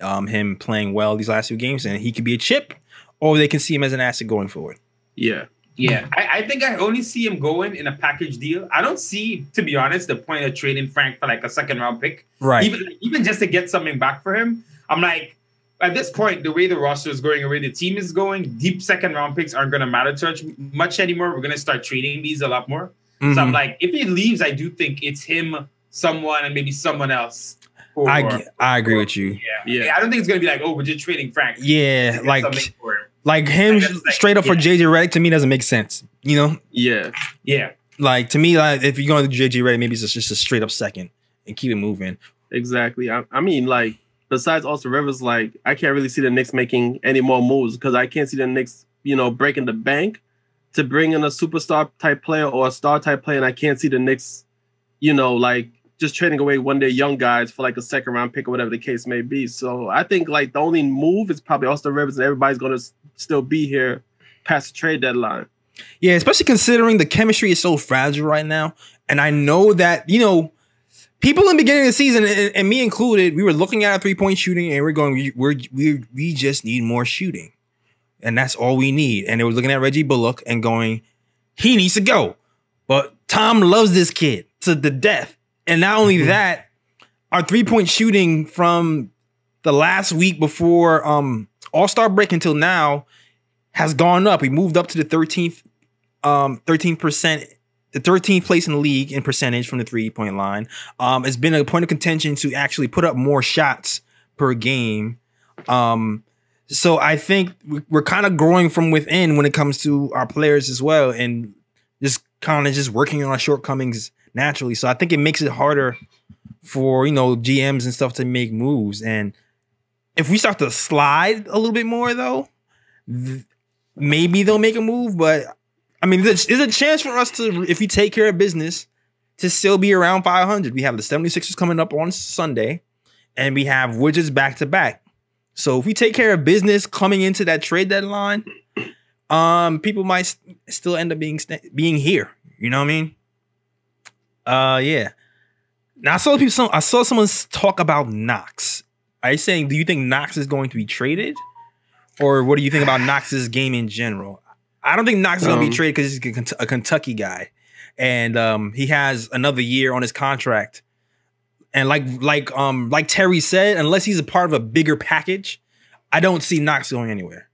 um, him playing well these last few games and he could be a chip or they can see him as an asset going forward. Yeah. Yeah, I, I think I only see him going in a package deal. I don't see, to be honest, the point of trading Frank for like a second round pick. Right. Even even just to get something back for him. I'm like, at this point, the way the roster is going, the way the team is going, deep second round picks aren't going to matter to much anymore. We're going to start trading these a lot more. So I'm Mhm. like, if he leaves, I do think it's him, someone, and maybe someone else. For- I agree with you. yeah. Yeah. I don't think it's going to be like, oh, we're just trading Frank. Yeah, like something for him. like him like, straight up for. JJ Redick to me doesn't make sense. You know, Yeah. Yeah. like to me, like if you're going to JJ Redick, maybe it's just, just a straight up second and keep it moving. Exactly. I, I mean, like, besides Austin Rivers, like I can't really see the Knicks making any more moves because I can't see the Knicks, you know, breaking the bank to bring in a superstar type player or a star type player, and I can't see the Knicks, you know, like just trading away one of their young guys for like a second round pick or whatever the case may be. So I think like the only move is probably Austin Rivers, and everybody's going to still be here past the trade deadline. Yeah, especially considering the chemistry is so fragile right now. And I know that, you know, people in the beginning of the season, and, and me included, we were looking at three point shooting and we're going, we, we're, we, we just need more shooting. And that's all we need. And they were looking at Reggie Bullock and going, he needs to go. But Tom loves this kid to the death. And not only that, our three point shooting from the last week before um All Star break until now has gone up. We moved up to the 13th, um, 13%, the 13th place in the league in percentage from the three point line. Um, it's been a point of contention to actually put up more shots per game. Um, so I think we- we're kind of growing from within when it comes to our players as well, and just kind of just working on our shortcomings naturally. So I think it makes it harder for you know GMs and stuff to make moves. And if we start to slide a little bit more, though, th- maybe they'll make a move. But I mean, there's, there's a chance for us to, if we take care of business, to still be around 500. We have the 76ers coming up on Sunday, and we have Wizards back to back. So if we take care of business coming into that trade deadline, um, people might s- still end up being st- being here. You know what I mean? Uh, yeah. Now I saw people. Some, I saw someone talk about Knox. Are you saying? Do you think Knox is going to be traded, or what do you think about Knox's game in general? I don't think Knox is going to Um, be traded because he's a a Kentucky guy, and um, he has another year on his contract. And like like um like Terry said, unless he's a part of a bigger package, I don't see Knox going anywhere.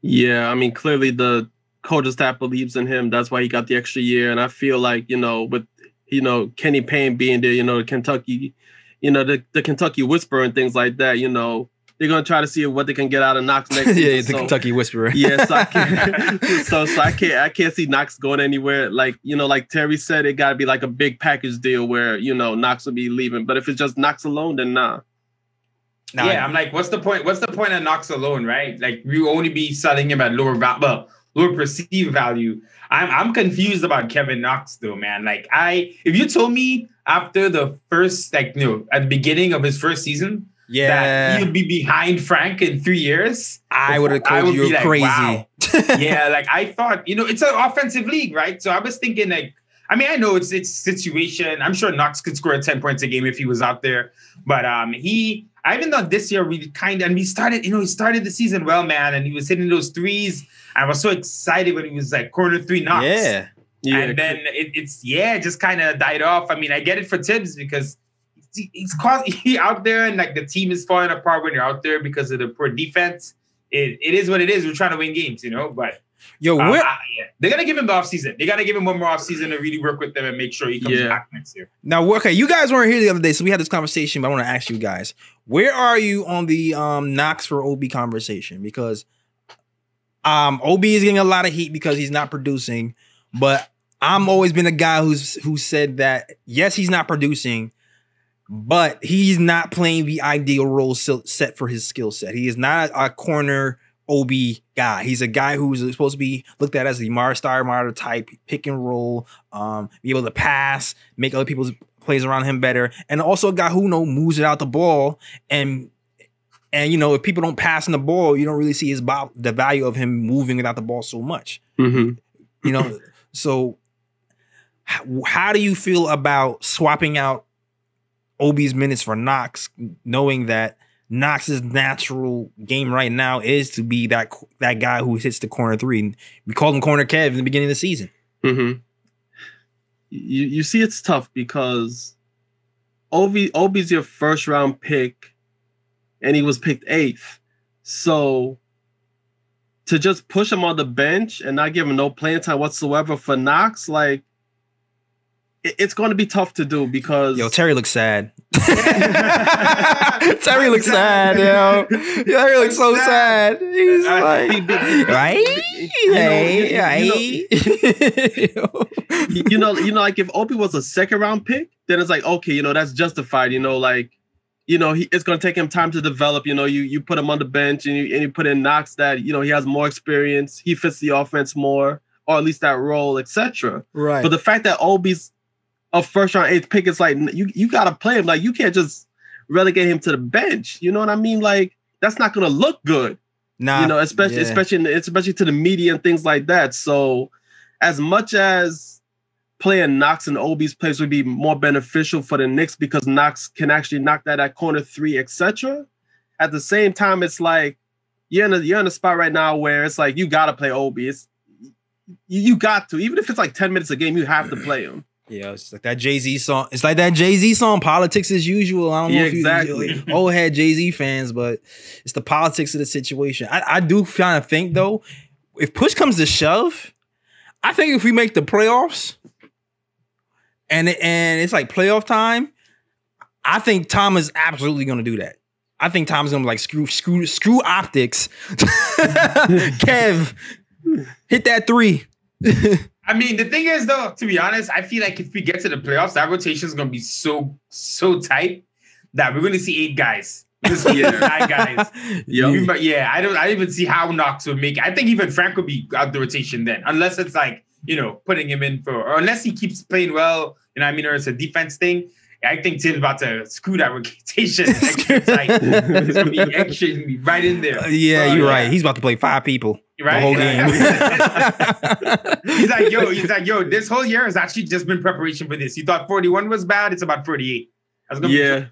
Yeah, I mean, clearly the coaching staff believes in him. That's why he got the extra year. And I feel like, you know, with, you know, Kenny Payne being there, you know, the Kentucky, you know, the, the Kentucky Whisper and things like that, you know, they're going to try to see what they can get out of Knox next yeah, the So- Kentucky Whisperer. yeah, so I can't, so so I can't I can't see Knox going anywhere. Like you know, like Terry said, it got to be like a big package deal where you know Knox will be leaving. But if it's just Knox alone, then nah. Nah, yeah, I'm like, what's the point? What's the point of Knox alone, right? Like, we only be selling him at lower value, well, lower perceived value. I'm I'm confused about Kevin Knox though, man. Like, I if you told me after the first, like, you know, at the beginning of his first season, yeah, that yeah. he would be behind Frank in three years, I would have called would you like, crazy. wow. yeah, like I thought, you know, it's an offensive league, right? So I was thinking, like, I mean, I know it's it's situation. I'm sure Knox could score 10 points a game if he was out there, but um, he, I even thought this year we kind of, and we started, you know, he started the season well, man, and he was hitting those threes. I was so excited when he was like corner three knocks. Yeah. Yeah, And then it, it's yeah, it just kind of died off. I mean, I get it for Thibs because he's caught he out there and like the team is falling apart when you're out there because of the poor defense. It, it is what it is. We're trying to win games, you know. But Yo, where I- yeah. they're gonna give him the offseason. They gotta give him one more offseason to really work with them and make sure he comes Yeah. back next year. now okay, you guys weren't here the other day, so we had this conversation, but I want to ask you guys, where are you on the um Knox for OB conversation? Because um Obi is getting a lot of heat because he's not producing, but I'm always been a guy who's who said that yes, he's not producing, but he's not playing the ideal role set for his skill set. He is not a corner OB guy. He's a guy who's supposed to be looked at as the Mara Starmar type, pick and roll, um, be able to pass, make other people's plays around him better, and also a guy who you know moves it out the ball and. And you know, if people don't pass in the ball, you don't really see his bo- the value of him moving without the ball so much. Mhm. you know so how, how do you feel about swapping out Obi's minutes for knox knowing that knox's natural game right now is to be that that guy who hits the corner three? We called him corner kev in the beginning of the season. Hmm You you see, it's tough because Obi Obi's your first round pick, and he was picked eighth. So to just push him on the bench and not give him no playing time whatsoever for Knox, like it- it's going to be tough to do because yo terry looks sad. Terry looks sad yo. Terry looks so sad. He's like be- be- right? you know, you- right? you you know, you know, like if Obi was a second round pick, then it's like okay, you know, that's justified. You know, like you know, he, it's going to take him time to develop. You know, you you put him on the bench and you and you put in Knox that you know he has more experience, he fits the offense more, or at least that role, etc. Right. But the fact that Obi's a first round eighth pick, it's like you you got to play him. Like you can't just relegate him to the bench. You know what I mean? Like that's not going to look good. nah, you know, especially yeah. especially the, especially to the media and things like that. So, as much as playing Knox and Obi's place would be more beneficial for the Knicks because Knox can actually knock that at corner three, etc. At the same time, it's like you're in a you're in a spot right now where it's like you gotta play Obi. It's you, got to, even if it's like 10 minutes a game, you have to play him. Yeah, it's like that Jay Z song. It's like that Jay Z song, "Politics as Usual." I don't know Yeah, if you exactly. like, old head Jay Z fans, but it's the politics of the situation. I, I do kind of think though, if push comes to shove, I think if we make the playoffs, and it, and it's like playoff time, I think Tom is absolutely going to do that. I think Tom's going to like screw screw screw optics. Kev, hit that three. I mean, the thing is, though, to be honest, I feel like if we get to the playoffs, that rotation is going to be so so tight that we're going to see eight guys. This year, nine guys. Yeah. We yeah, I don't. I don't even see how Knox would make. it. I think even Frank would be out the rotation then, unless it's like you know putting him in for, or unless he keeps playing well. You know, what I mean, or it's a defense thing. I think Tim's about to screw that rotation extra tight. It's gonna be extra, gonna be right in there. Uh, yeah, you're yeah. right. He's about to play five people Right? the whole game. he's like, yo, he's like, yo, this whole year has actually just been preparation for this. You thought 41 was bad, it's about 48. That's gonna be Yeah.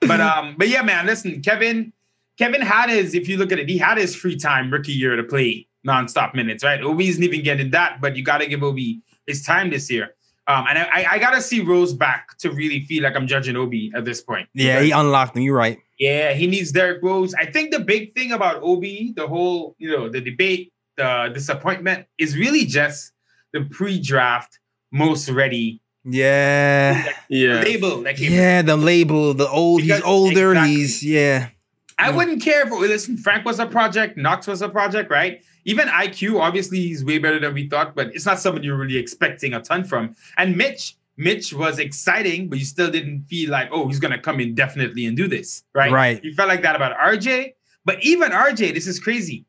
but um, but yeah, man, listen, Kevin, Kevin had his, if you look at it, he had his free time rookie year to play nonstop minutes, right? Obi isn't even getting that, but you gotta give Obi his time this year. Um, and I, I- I gotta see Rose back to really feel like I'm judging Obi at this point. yeah, he unlocked him. You're right. Yeah, he needs Derrick Rose. I think the big thing about Obi, the whole, you know, the debate, the disappointment is really just the pre-draft most ready Yeah, Yeah. label that came. yeah. The label, the old. Because- he's older. exactly. He's yeah. I wouldn't care if listen, Frank was a project, Knox was a project, right? Even IQ, obviously he's way better than we thought, but it's not someone you're really expecting a ton from. And Mitch, Mitch was exciting, but you still didn't feel like, oh, he's gonna come in definitely and do this, right? Right. You felt like that about RJ, but even RJ, this is crazy.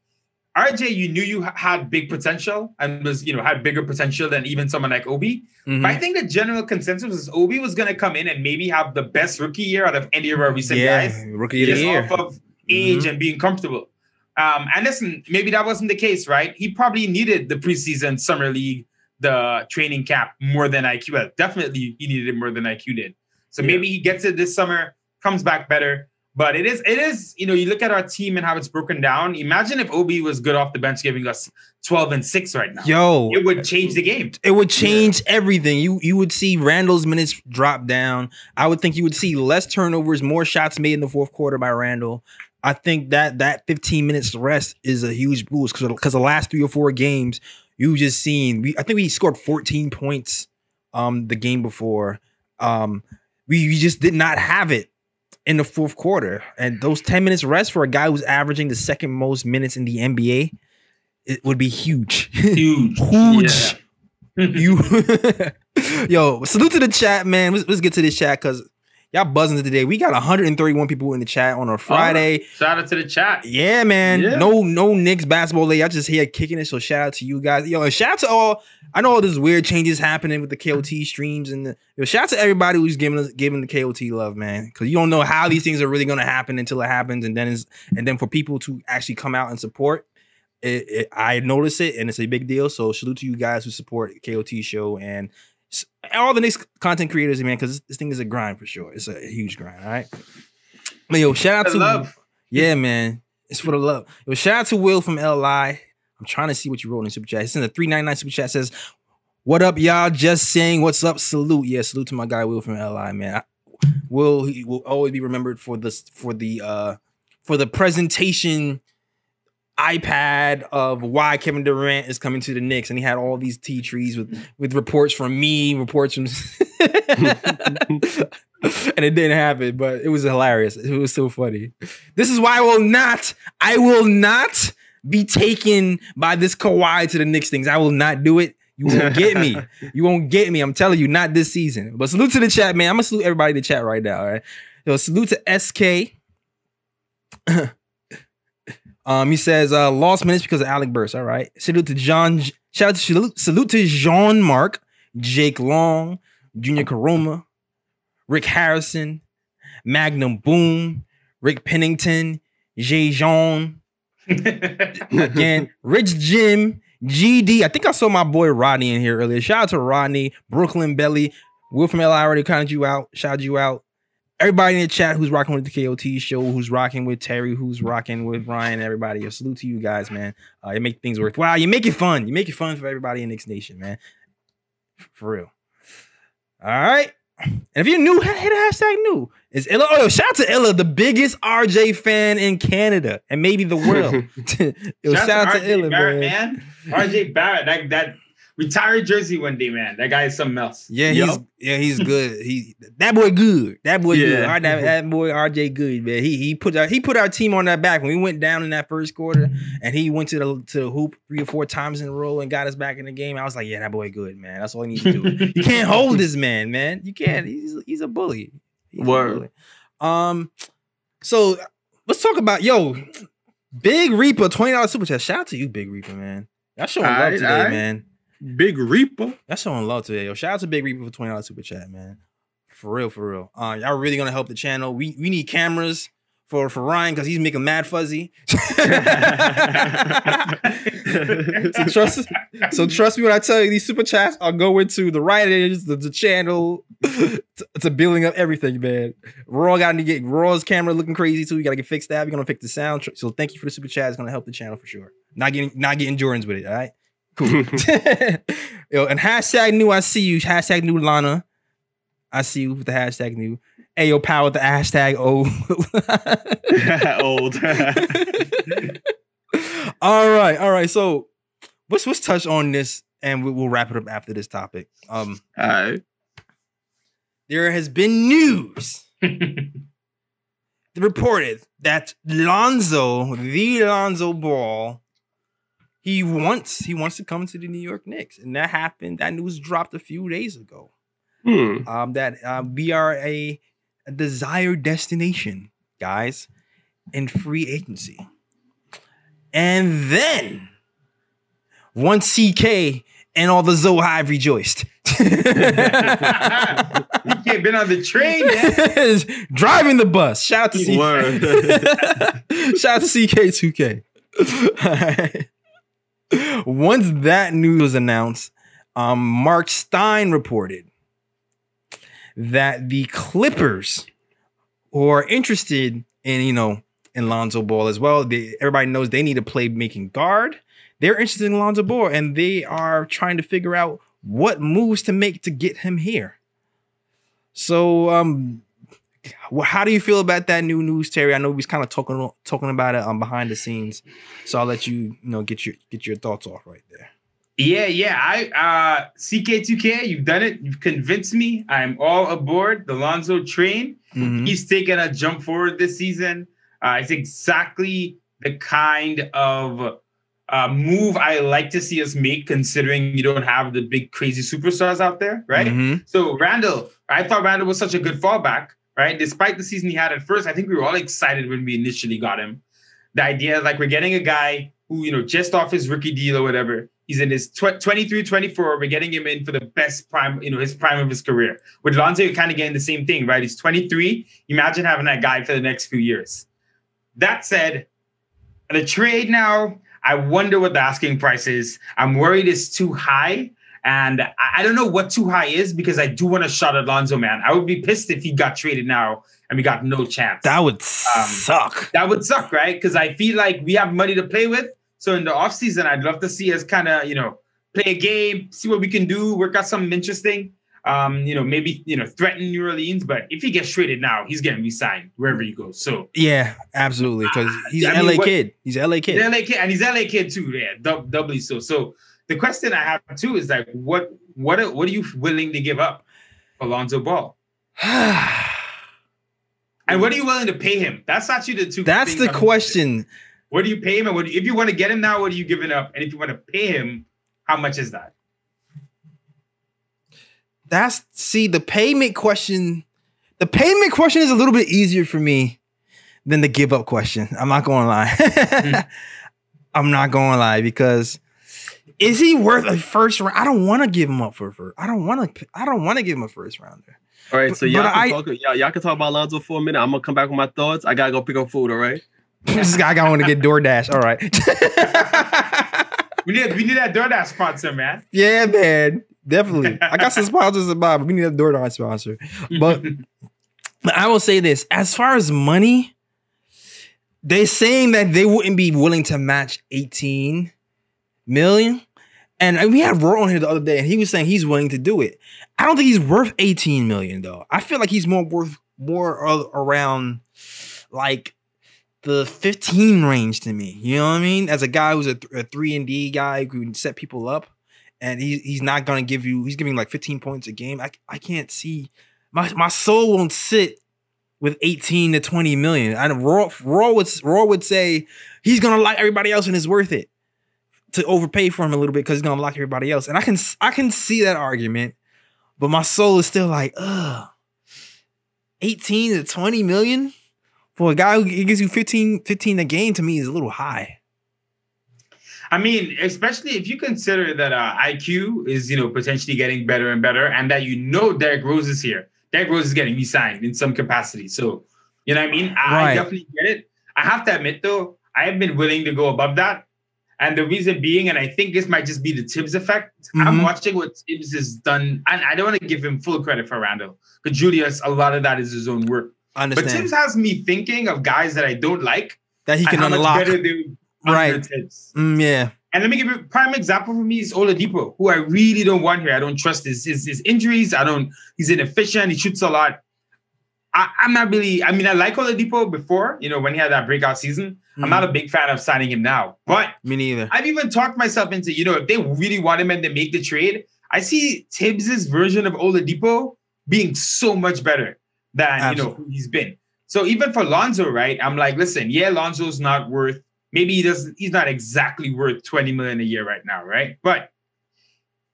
RJ, you knew you had big potential and was, you know, had bigger potential than even someone like Obi. Mhm. But I think the general consensus is Obi was gonna come in and maybe have the best rookie year out of any of our recent yeah, guys rookie of the year. off of age and being comfortable. Um, and listen, maybe that wasn't the case, right? He probably needed the preseason summer league, the training camp more than IQ. Well, definitely he needed it more than IQ did. So Yeah. maybe he gets it this summer, comes back better. But it is, it is, you know, you look at our team and how it's broken down. Imagine if Obi was good off the bench, giving us 12 and 6 right now. Yo, It would change the game. it would change everything. You you would see Randle's minutes drop down. I would think you would see less turnovers, more shots made in the fourth quarter by Randle. I think that that 15 minutes rest is a huge boost because because the last three or four games you just seen. We I think we scored 14 points um the game before. Um we, we just did not have it in the fourth quarter. And those 10 minutes rest for a guy who's averaging the second most minutes in the NBA, it would be huge. Huge. huge. You yo, salute to the chat, man. Let's, let's get to this chat because y'all buzzing today. We got 131 people in the chat on a Friday. Shout out to the chat. Yeah, man. Yeah. No, no Knicks basketball day. I just here kicking it. So shout out to you guys. Yo, and shout out to all. I know all these weird changes happening with the KOT streams and the, yo, shout out to everybody who's giving us giving the KOT love, man. Because you don't know how these things are really gonna happen until it happens, and then is and then for people to actually come out and support. It, it, I notice it, and it's a big deal. So salute to you guys who support KOT show and all the next content creators, man. Because this, thing is a grind for sure. It's a huge grind. All right. But yo, shout out to love. yeah, man. It's for the love. Yo, shout out to Will from LI. I'm trying to see what you wrote in the super chat. It's in the 399 super chat says, What up, y'all? Just saying what's up. Salute. Yeah, salute to my guy Will from LI, man. I, Will he will always be remembered for this for the uh for the presentation iPad of why Kevin Durant is coming to the Knicks, and he had all these tea trees with with reports from me, reports from, and it didn't happen, but it was hilarious. It was so funny. This is why I will not, I will not be taken by this Kawhi to the Knicks things. I will not do it. You won't get me. You won't get me. I'm telling you, not this season. But salute to the chat, man. I'm gonna salute everybody in the chat right now. All right. Yo, salute to SK. um, he says uh lost minutes because of Alec Burks. All right. Salute to John. Shout out to salute, salute to Jean Mark, Jake Long, Junior Karoma, Rick Harrison, Magnum Boom, Rick Pennington, Jay Jean, again, Rich Jim, GD. I think I saw my boy Rodney in here earlier. Shout out to Rodney, Brooklyn Belly, Will from LI already counted you out, shouted you out. Everybody in the chat who's rocking with the KOT show, who's rocking with Terry, who's rocking with Ryan, everybody. A salute to you guys, man. Uh, you make things. Wow, you make it fun. You make it fun for everybody in Knicks Nation, man. For real. All right. And if you're new, hit the hashtag new. Is Illa? Oh, yo, shout out to Illa, the biggest RJ fan in Canada and maybe the world. yo, shout, out to, RJ Illa, Barrett, man. man. RJ Barrett, that that retired jersey one day, man. That guy is something else. Yeah, he's yeah, he's good. He that boy good. That boy good. Yeah. Our- that, that boy RJ good, man. He he put our, he put our team on that back when we went down in that first quarter, and he went to the to the hoop three or four times in a row and got us back in the game. I was like, yeah, that boy good, man. That's all he needs to do. you can't hold this man, man. You can't. He's he's a bully. He's a Word. bully. Um, so let's talk about yo, Big Reaper twenty dollars super chat. Shout out to you, Big Reaper, man. Y'all showing love Aight, today, aight. man. Big Reaper. That's showing love today, yo. Shout out to Big Reaper for twenty dollars super chat, man. For real, for real. Uh, y'all really gonna help the channel. We we need cameras for for Ryan because he's making mad fuzzy. so trust so trust me when I tell you these super chats are going to the right edges, the, the channel, to, to building up everything, man. Raw got to get Raw's camera looking crazy too. We gotta get fixed that. We're gonna fix the sound. So thank you for the super chat. It's gonna help the channel for sure. Not getting not getting Jordans with it. All right. Cool. Yo, and hashtag new, I see you. Hashtag new Lana. I see you with the hashtag new. Hey, yo, power with the hashtag O. Old. all right, all right. So let's let's touch on this and we, we'll wrap it up after this topic. Um, All right. there has been news reported that Lonzo, the Lonzo Ball, he wants he wants to come to the New York Knicks, and that happened. That news dropped a few days ago. Hmm. um, that uh, we are a, a desired destination, guys, in free agency. And then, once CK and all the Zohive rejoiced. you can't been on the train, man. Driving the bus. Shout out to CK. Shout out to CK2K. Once that news was announced, um, Marc Stein reported that the Clippers, who are interested in, you know, in Lonzo Ball as well, they, everybody knows they need a playmaking guard. They're interested in Lonzo Ball, and they are trying to figure out what moves to make to get him here. So, um, how do you feel about that new news, Terry? I know we was kind of talking talking about it um, behind the scenes, so I'll let you you know get your get your thoughts off right there. Yeah, yeah. I uh CK2K, you've done it. You've convinced me. I'm all aboard the Lonzo train. Mhm. He's taken a jump forward this season. Uh, it's exactly the kind of uh, move I like to see us make, considering you don't have the big crazy superstars out there, right? Mhm. So Randle, I thought Randle was such a good fallback, right? Despite the season he had at first, I think we were all excited when we initially got him. The idea like we're getting a guy who, you know, just off his rookie deal or whatever, he's in his tw- 23, 24. We're getting him in for the best prime, you know, his prime of his career. With Lonzo, you're kind of getting the same thing, right? He's 23. Imagine having that guy for the next few years. That said, the trade now, I wonder what the asking price is. I'm worried it's too high. And I, I don't know what too high is because I do want shot at Lonzo, man. I would be pissed if he got traded now and we got no chance. That would suck. that would suck, right? Because I feel like we have money to play with. So in the offseason, I'd love to see us kind of, you know, play a game, see what we can do, work out something interesting. Um, you know, maybe, you know, threaten New Orleans. But if he gets traded now, he's getting re-signed wherever he goes. So Yeah, absolutely. Because he's I an mean, LA what- kid. He's an LA He's kid. LA kid, and he's LA kid too. Yeah, doubly so. So the question I have too is like, what, what, are, what are you willing to give up for Lonzo Ball, and what are you willing to pay him? That's actually the two. That's the I'm- question. What do you pay him, and what if you want to get him now? What are you giving up? And if you want to pay him, how much is that? That's see the payment question. the payment question is a little bit easier for me than the give up question. I'm not going to lie. Hmm. I'm not going to lie because is he worth a first round? I don't want to give him up for first. I don't want to. I don't want to give him a first rounder. All right, so But- y'all but can, I- talk, y'all, y'all can talk about Lonzo for a minute. I'm gonna come back with my thoughts. I gotta go pick up food. All right. this guy got want to get DoorDash. All right. We need we need that DoorDash sponsor, man. yeah, man. Definitely. I got some sponsors in mind, but we need a DoorDash sponsor. But But I will say this: as far as money, they're saying that they wouldn't be willing to match 18 million. And we had Roy on here the other day, and he was saying he's willing to do it. I don't think he's worth 18 million though. I feel like he's more worth more around like the 15 range to me. You know what I mean? As a guy who's a, th- a three and D guy who can set people up, and he, he's not gonna give you. He's giving like 15 points a game. I I can't see my my soul won't sit with 18 to 20 million. I Raw, Raw would Raw would say he's gonna like everybody else and it's worth it to overpay for him a little bit because he's gonna lock everybody else. And I can I can see that argument, but my soul is still like, ugh, 18 to 20 million for a guy who gives you 15, 15 a game to me is a little high. I mean, especially if you consider that uh, IQ is, you know, potentially getting better and better, and that you know Derrick Rose is here. Derrick Rose is getting re-signed in some capacity. So, you know what I mean? I, I definitely get it. I have to admit, though, I have been willing to go above that. And the reason being, and I think this might just be the Thibs effect. I'm Mhm. watching what Thibs has done, and I don't want to give him full credit for Randle, because Julius, a lot of that is his own work. I But understand Thibs has me thinking of guys that I don't like that he can unlock. much better they under Right. Thibs. Mm, yeah. And let me give you a prime example for me is Oladipo, who I really don't want here. I don't trust his, his, his injuries. I don't, he's inefficient. He shoots a lot. I, I'm not really, I mean, I like Oladipo before, you know, when he had that breakout season. I'm not a mm-hmm. big fan of signing him now. But Me neither. I've even talked myself into, you know, if they really want him and they make the trade, I see Thibs's version of Oladipo being so much better than, you know, who he's been. So even for Lonzo, right? I'm like, listen, yeah, Lonzo's not worth, maybe he doesn't, he's not exactly worth 20 million a year right now, right? But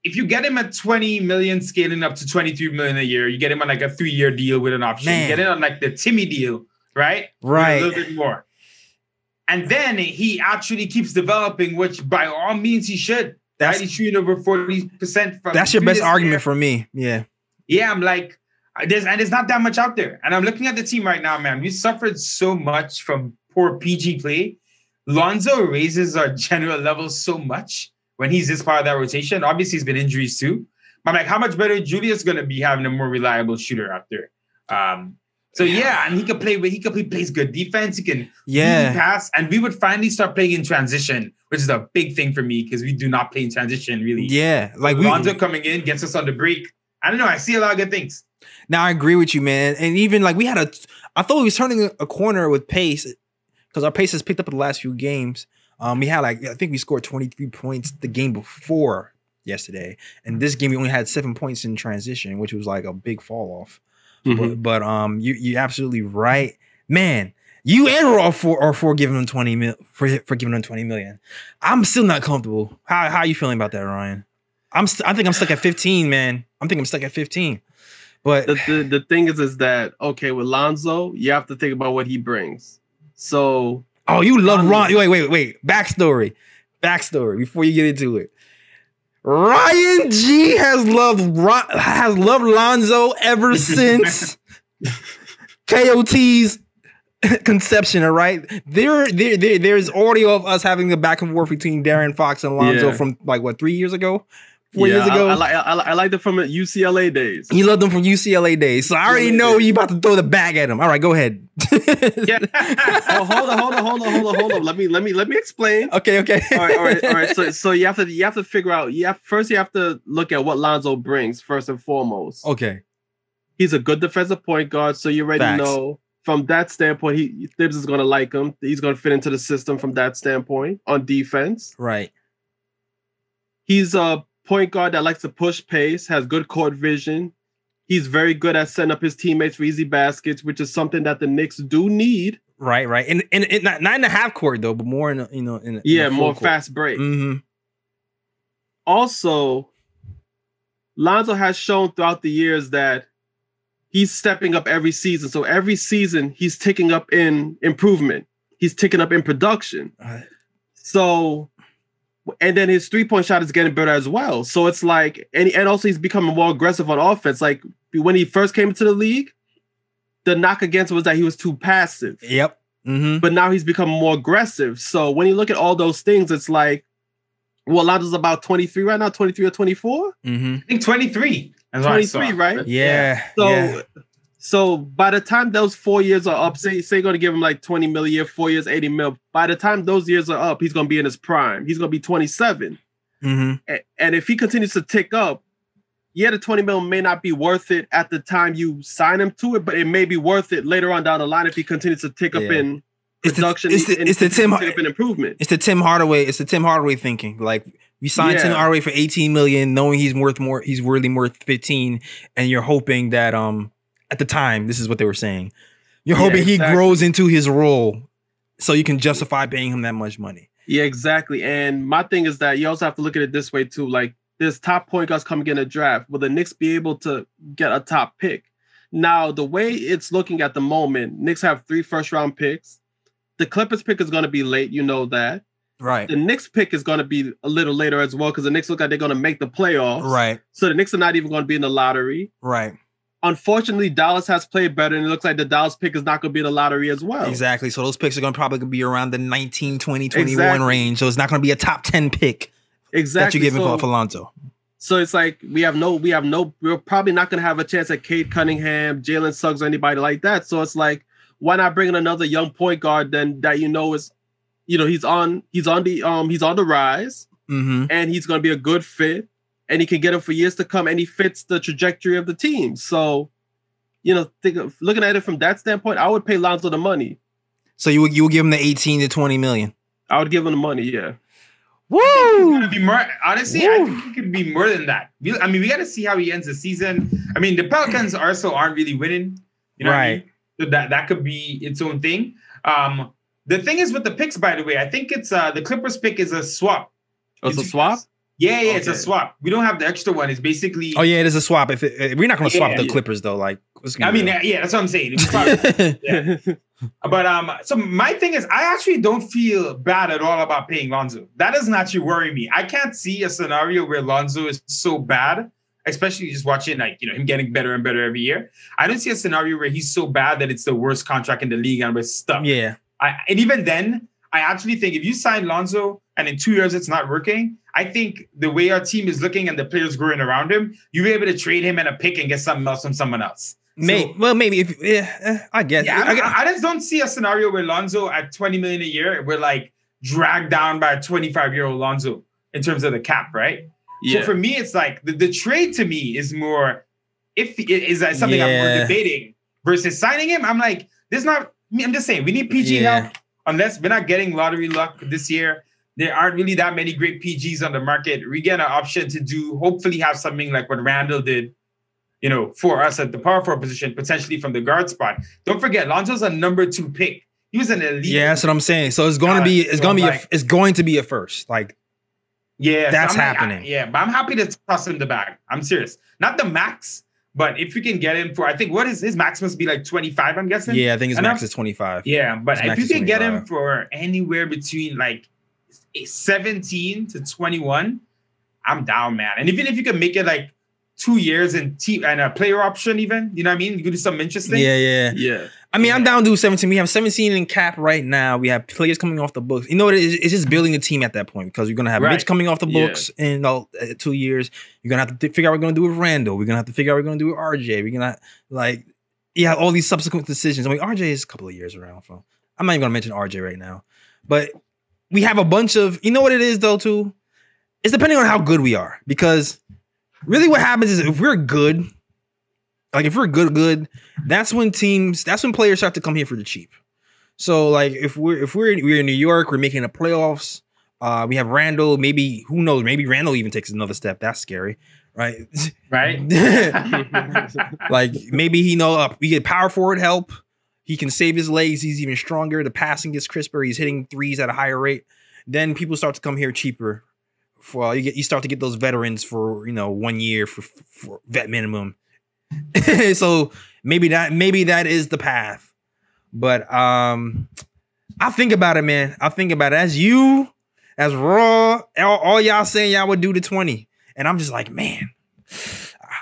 if you get him at 20 million, scaling up to 23 million a year, you get him on like a three-year deal with an option. Man. You get it on like the Timmy deal, right? With Right. A little bit more. And then he actually keeps developing, which by all means he should. That's right? He's shooting over 40% from that's your best argument year. for me. Yeah. Yeah, I'm like, there's and there's not that much out there. And I'm looking at the team right now, man. We suffered so much from poor PG play. Lonzo raises our general level so much when he's this part of that rotation. Obviously, he's been injuries too. But I'm like, how much better Julius gonna be having a more reliable shooter out there? Um, so yeah, and he could play he could play plays good defense. He can Yeah. pass, and we would finally start playing in transition, which is a big thing for me because we do not play in transition really. Yeah. Like we Lonzo coming in gets us on the break. I don't know. I see a lot of good things. Now I agree with you, man. And even like we had a, I thought we was turning a- a corner with pace because our pace has picked up in the last few games. Um, we had like I think we scored 23 points the game before yesterday, and this game we only had seven points in transition, which was like a big fall off. Mhm. But, but um, you you absolutely right, man. You and Raw are for are for giving them 20 mil for for giving them 20 million. I'm still not comfortable. How how are you feeling about that, Ryan? I'm st- I think I'm stuck at 15, man. I'm thinking I'm stuck at 15. But the, the the thing is is that okay with Lonzo, you have to think about what he brings. So Oh, you love Ron. Wait, wait, wait. Backstory. Backstory before you get into it. Ryan G has loved Ron, has loved Lonzo ever since KOT's conception, all right? There, there, there, there's audio of us having the back and forth between De'Aaron Fox and Lonzo Yeah. from like what three years ago? Four yeah, years ago? I, I, like I, I like it from UCLA days. he loved them from UCLA days. So I already know you about to throw the bag at him. All right, go ahead. Yeah. oh, hold on, hold on, hold on, hold on, hold on. Let me let me let me explain. okay, okay. all right, all right, all right. So, so you have to you have to figure out. Yeah, first you have to look at what Lonzo brings first and foremost. okay. He's a good defensive point guard, so you already Facts. know from that standpoint. He Thibs is going to like him. He's going to fit into the system from that standpoint on defense. Right. He's a point guard that likes to push pace, has good court vision. He's very good at setting up his teammates for easy baskets, which is something that the Knicks do need. Right, right, and and, and not, not in the half court though, but more in a, you know in a, Yeah, more fast break. Mm-hmm. also, Lonzo has shown throughout the years that he's stepping up every season. So every season he's ticking up in improvement. He's ticking up in production. Uh, So, and then his three point shot is getting better as well. So it's like, and, and also he's becoming more aggressive on offense. Like when he first came into the league, the knock against was that he was too passive. Yep. Mm-hmm. But now he's becoming more aggressive. So when you look at all those things, it's like, well, Lonzo's about 23 right now, 23 or 24? Mm-hmm. I think 23. That's what I saw. 23, right? Yeah. So yeah. So by the time those four years are up, say say you're gonna give him like 20 mil a year, four years, 80 mil. By the time those years are up, he's gonna be in his prime. He's gonna be 27. Mm-hmm. A- And if he continues to tick up, yeah, the 20 mil may not be worth it at the time you sign him to it, but it may be worth it later on down the line if he continues to tick up Yeah. in It's the, production. it's the, it's the Tim tick up in improvement. it's the Tim Hardaway it's the Tim Hardaway thinking. Like we signed Tim Yeah. Hardaway for 18 million, knowing he's worth more, he's really worth 15, and you're hoping that um at the time, this is what they were saying. You're Yeah, hoping he grows into his role so you can justify paying him that much money. Yeah, exactly. And my thing is that you also have to look at it this way too. Like there's top point guards coming in a draft. Will the Knicks be able to get a top pick? Now, the way it's looking at the moment, Knicks have three first round picks. The Clippers pick is going to be late, you know that. Right. The Knicks pick is going to be a little later as well because the Knicks look like they're going to make the playoffs. Right. So the Knicks are not even going to be in the lottery. Right. Unfortunately, Dallas has played better, and it looks like the Dallas pick is not going to be in the lottery as well. Exactly. So those picks are going to probably be around the 19, 20, 21 Exactly. range. So it's not going to be a top 10 pick Exactly. that you're giving So- for Alonso. So it's like we have no, we have no, we're probably not gonna have a chance at Cade Cunningham, Jalen Suggs, or anybody like that. So it's like, why not bring in another young point guard then that you know is, you know, he's on, he's on the, um, he's on the rise, Mm-hmm. and he's gonna be a good fit, and he can get him for years to come, and he fits the trajectory of the team. So, you know, think of, looking at it from that standpoint, I would pay Lonzo the money. So you would you would give him the 18 to 20 million. I would give him the money. Yeah. Woo! Be more honestly, I think it could be more than that. We- I mean, we got to see how he ends the season. I mean, the Pelicans also aren't really winning. You know what I Right. mean? So that that could be its own thing. Um, the thing is with the picks, by the way, I think it's uh the Clippers pick is a swap. Oh, it's a It's- swap. Yeah, yeah, it's a swap. We don't have the extra one. It's basically. Oh yeah, it is a swap. If it, we're not going to swap Yeah. the Clippers though, like what's I mean, yeah, yeah, that's what I'm saying. Probably- yeah. But um, so my thing is, I actually don't feel bad at all about paying Lonzo. That doesn't actually worry me. I can't see a scenario where Lonzo is so bad, especially just watching like you know him getting better and better every year. I don't see a scenario where he's so bad that it's the worst contract in the league and we're stuck. yeah, I, and even then, I actually think if you sign Lonzo and in two years it's not working, I think the way our team is looking and the players growing around him, you'll be able to trade him and a pick and get something else from someone else. May, well maybe if yeah, eh, I guess. Yeah, I, I, I just don't see a scenario where Lonzo at 20 million a year, we're like dragged down by a 25 year old Lonzo in terms of the cap, right? yeah. So for me, it's like the, the trade to me is more if is that something I'm more debating versus signing him. I'm like, this is not me. I'm just saying we need PG Yeah. help unless we're not getting lottery luck this year. There aren't really that many great PGs on the market. We get an option to do, hopefully, have something like what Randle did, you know, for us at the power forward position, potentially from the guard spot. Don't forget, Lonzo's a number two pick. He was an elite. yeah, that's what I'm saying. So it's going to be it's So, going to be a, it's going to be a first. Like Yeah, That's like, happening. I- yeah, but I'm happy to toss him the bag. I'm serious. Not the max, but if we can get him for, I think what is his max must be like 25. I'm guessing. yeah, I think his And max I'm- is 25. Yeah, but His if you can get him for anywhere between like 17 to 21, I'm down, man. And even if you can make it like two years and te- and a player option, even you know what I mean, you could do something interesting. Yeah, yeah. yeah. I mean, I'm down to do 17. We have 17 in cap right now. We have players coming off the books. You know what? It is? It's just building a team at that point because you're gonna have Right. Mitch coming off the Yeah. books in uh, two years. You're gonna have to figure out what we're gonna do with Randle. We're gonna have to figure out what we're gonna do with RJ. We're gonna like, yeah, all these subsequent decisions. I mean, RJ is a couple of years around. from. I'm not even gonna mention RJ right now, but we have a bunch of. You know what it is though too. It's depending on how good we are because really what happens is if we're good like if we're good good that's when teams that's when players start to come here for the cheap so like if we're if we're we're in new york we're making the playoffs uh we have randle maybe who knows maybe randle even takes another step that's scary right Right. like maybe he know uh, we get power forward help he can save his legs he's even stronger the passing gets crisper he's hitting threes at a higher rate then people start to come here cheaper for you get you start to get those veterans for you know one year for for vet minimum so maybe that maybe that is the path. But um I think about it, man. I think about it as you, as raw, all, all y'all saying y'all would do the 20. And I'm just like, man,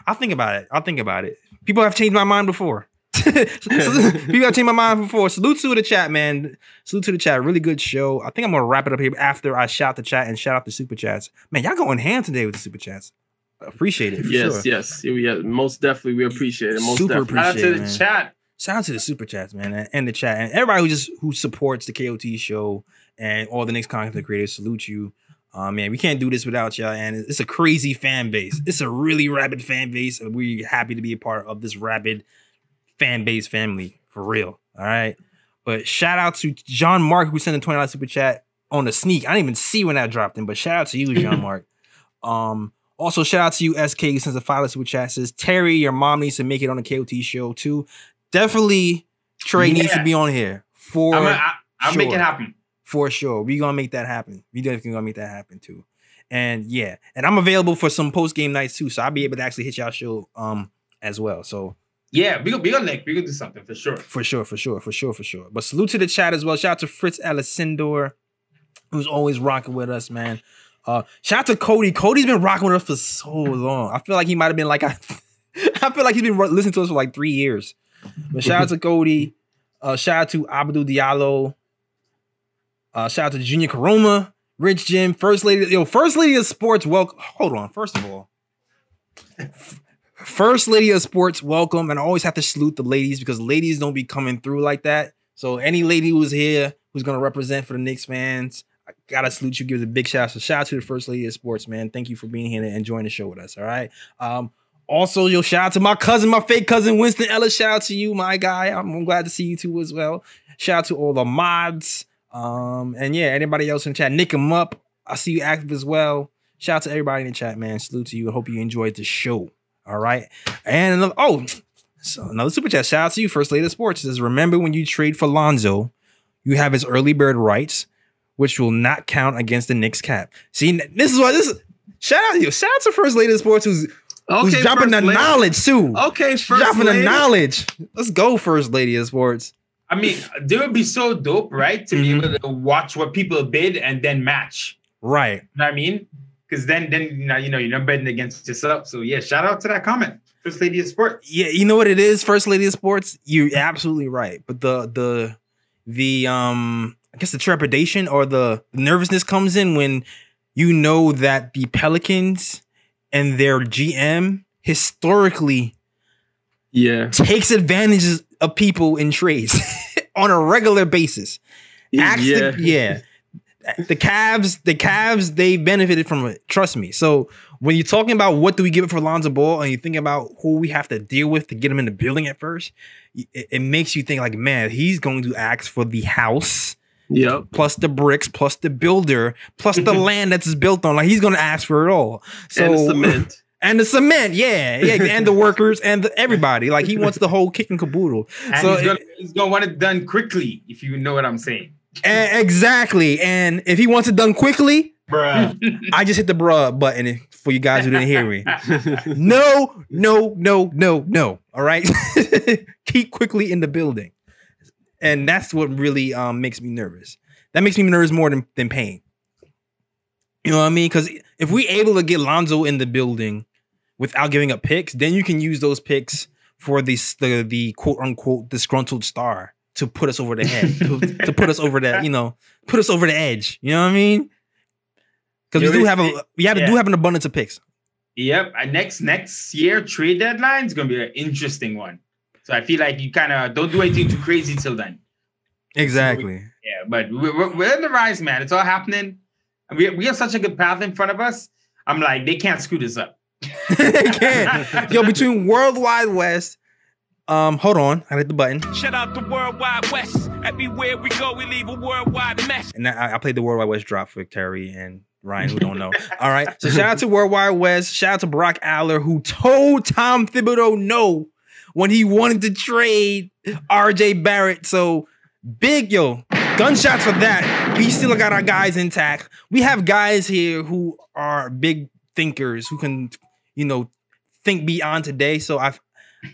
I think about it. I'll think about it. People have changed my mind before. People have changed my mind before. Salute to the chat, man. Salute to the chat. Really good show. I think I'm gonna wrap it up here after I shout the chat and shout out the super chats. Man, y'all going hand today with the super chats. Appreciate it. For yes, sure. yes, yeah, most definitely. We appreciate it. Most Super definitely. Shout out to Appreciate the man. chat. Shout out to the super chats, man, and, and the chat, and everybody who just who supports the KOT show and all the next content creators. Salute you, uh, man. We can't do this without y'all, and it's a crazy fan base. It's a really rabid fan base, and we're happy to be a part of this rabid fan base family for real. All right, but shout out to John Mark who sent a twenty dollars super chat on the sneak. I didn't even see when that dropped in, but shout out to you, John Mark. Um, also shout out to you, SK, who sends a five dollar super chat. Says Terry, your mom needs to make it on the KOT show too. Definitely, Trey needs to be on here for I'm, I, I'll make it happen. for sure. We gonna make that happen. We definitely gonna make that happen too. And yeah, and I'm available for some post game nights too, so I'll be able to actually hit y'all show um as well. So Yeah, we gonna we gonna link. We gonna do something for sure. for sure, for sure, for sure, for sure. But salute to the chat as well. Shout out to Fritz Alessandor, who's always rocking with us, man. Uh, shout out to Cody. Cody's been rocking with us for so long. I feel like he might have been like I, I feel like he's been listening to us for like three years. But shout out to Cody. Uh, shout out to Abdul Diallo. Uh, shout out to Junior Karoma, Rich Jim, First Lady. Yo, First Lady of Sports. Welcome. Hold on. First of all, First Lady of Sports, welcome. And I always have to salute the ladies because ladies don't be coming through like that. So any lady who's here who's gonna represent for the Knicks fans, I gotta salute you. Give a big shout out. So shout out to the First Lady of Sports, man. Thank you for being here and enjoying the show with us. All right. Um, also, yo, shout out to my cousin, my fake cousin Winston Ellis. Shout out to you, my guy. I'm, glad to see you too as well. Shout out to all the mods. Um, and yeah, anybody else in chat, nick them up. I see you active as well. Shout out to everybody in the chat, man. Salute to you. I hope you enjoyed the show. All right. And another, oh, so another super chat. Shout out to you, First Lady of Sports. It says, remember when you trade for Lonzo, you have his early bird rights, which will not count against the Knicks cap. See, this is what this is. Shout out to you. Shout out to First Lady of Sports who's, who's dropping the Lady. knowledge too. Okay, first dropping lady. the knowledge. Let's go, First Lady of Sports. I mean, they would be so dope, right? To Mhm. be able to watch what people bid and then match. Right. You know what I mean? Because then, then you know, you know, you're not betting against yourself. So yeah, shout out to that comment, First Lady of Sports. Yeah, you know what it is, First Lady of Sports. You're absolutely right, but the the the um, I guess the trepidation or the nervousness comes in when you know that the Pelicans and their GM historically Yeah. takes advantages of people in trades on a regular basis. Ask yeah. the, yeah. The Cavs, the Cavs, they benefited from it. Trust me. So when you're talking about what do we give it for Lonzo Ball, and you think about who we have to deal with to get him in the building at first, it, it makes you think like, man, he's going to ask for the house Yep. plus the bricks plus the builder plus the land that's built on. Like he's going to ask for it all. So and the cement. and the cement, yeah, yeah, and the workers and the, everybody. Like he wants the whole kick and caboodle. And so he's, gonna, he's gonna want it done quickly, if you know what I'm saying. Exactly. And if he wants it done Quickley, Bruh. I just hit the bruh button for you guys who didn't hear me. No, no, no, no, no. All right. Keep quickly in the building. And that's what really um, makes me nervous. That makes me nervous more than, than pain. You know what I mean? Because if we able to get Lonzo in the building without giving up picks, then you can use those picks for the the, the quote unquote disgruntled star to put us over the head, to, to put us over the, you know, put us over the edge. You know what I mean? Because we do have a we have yeah. do have an abundance of picks. Yep. And next next year trade deadline is gonna be an interesting one. So I feel like you kind of don't do anything too crazy till then. Exactly. Yeah, but we're, we're- in the rise, man. It's all happening. We we have such a good path in front of us. I'm like, they can't screw this up. they can't. Yo, between Worldwide West, um, hold on, I hit the button, Shout out to Worldwide West. Everywhere we go, we leave a worldwide mess. and I, I played the Worldwide West drop for Terry and Ryan, who don't know. All right, so shout out to Worldwide West. Shout out to Brock Aller, who told Tom Thibodeau no when he wanted to trade R.J. Barrett. So big yo, gunshots for that. We still got our guys intact. We have guys here who are big thinkers who can, you know, think beyond today. So I,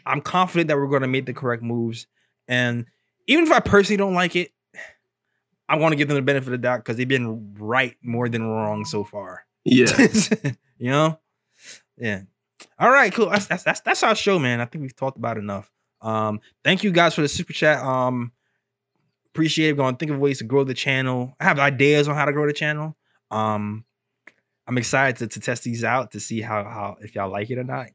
I'm confident that we're going to make the correct moves. And even if I personally don't like it, I want to give them the benefit of the doubt because they've been right more than wrong so far. Yeah. you know? Yeah. All right, cool. That's, that's that's that's our show, man. I think we've talked about enough. Um, thank you guys for the super chat. Um, appreciate it. Going to think of ways to grow the channel. I have ideas on how to grow the channel. Um, I'm excited to, to test these out to see how how if y'all like it or not.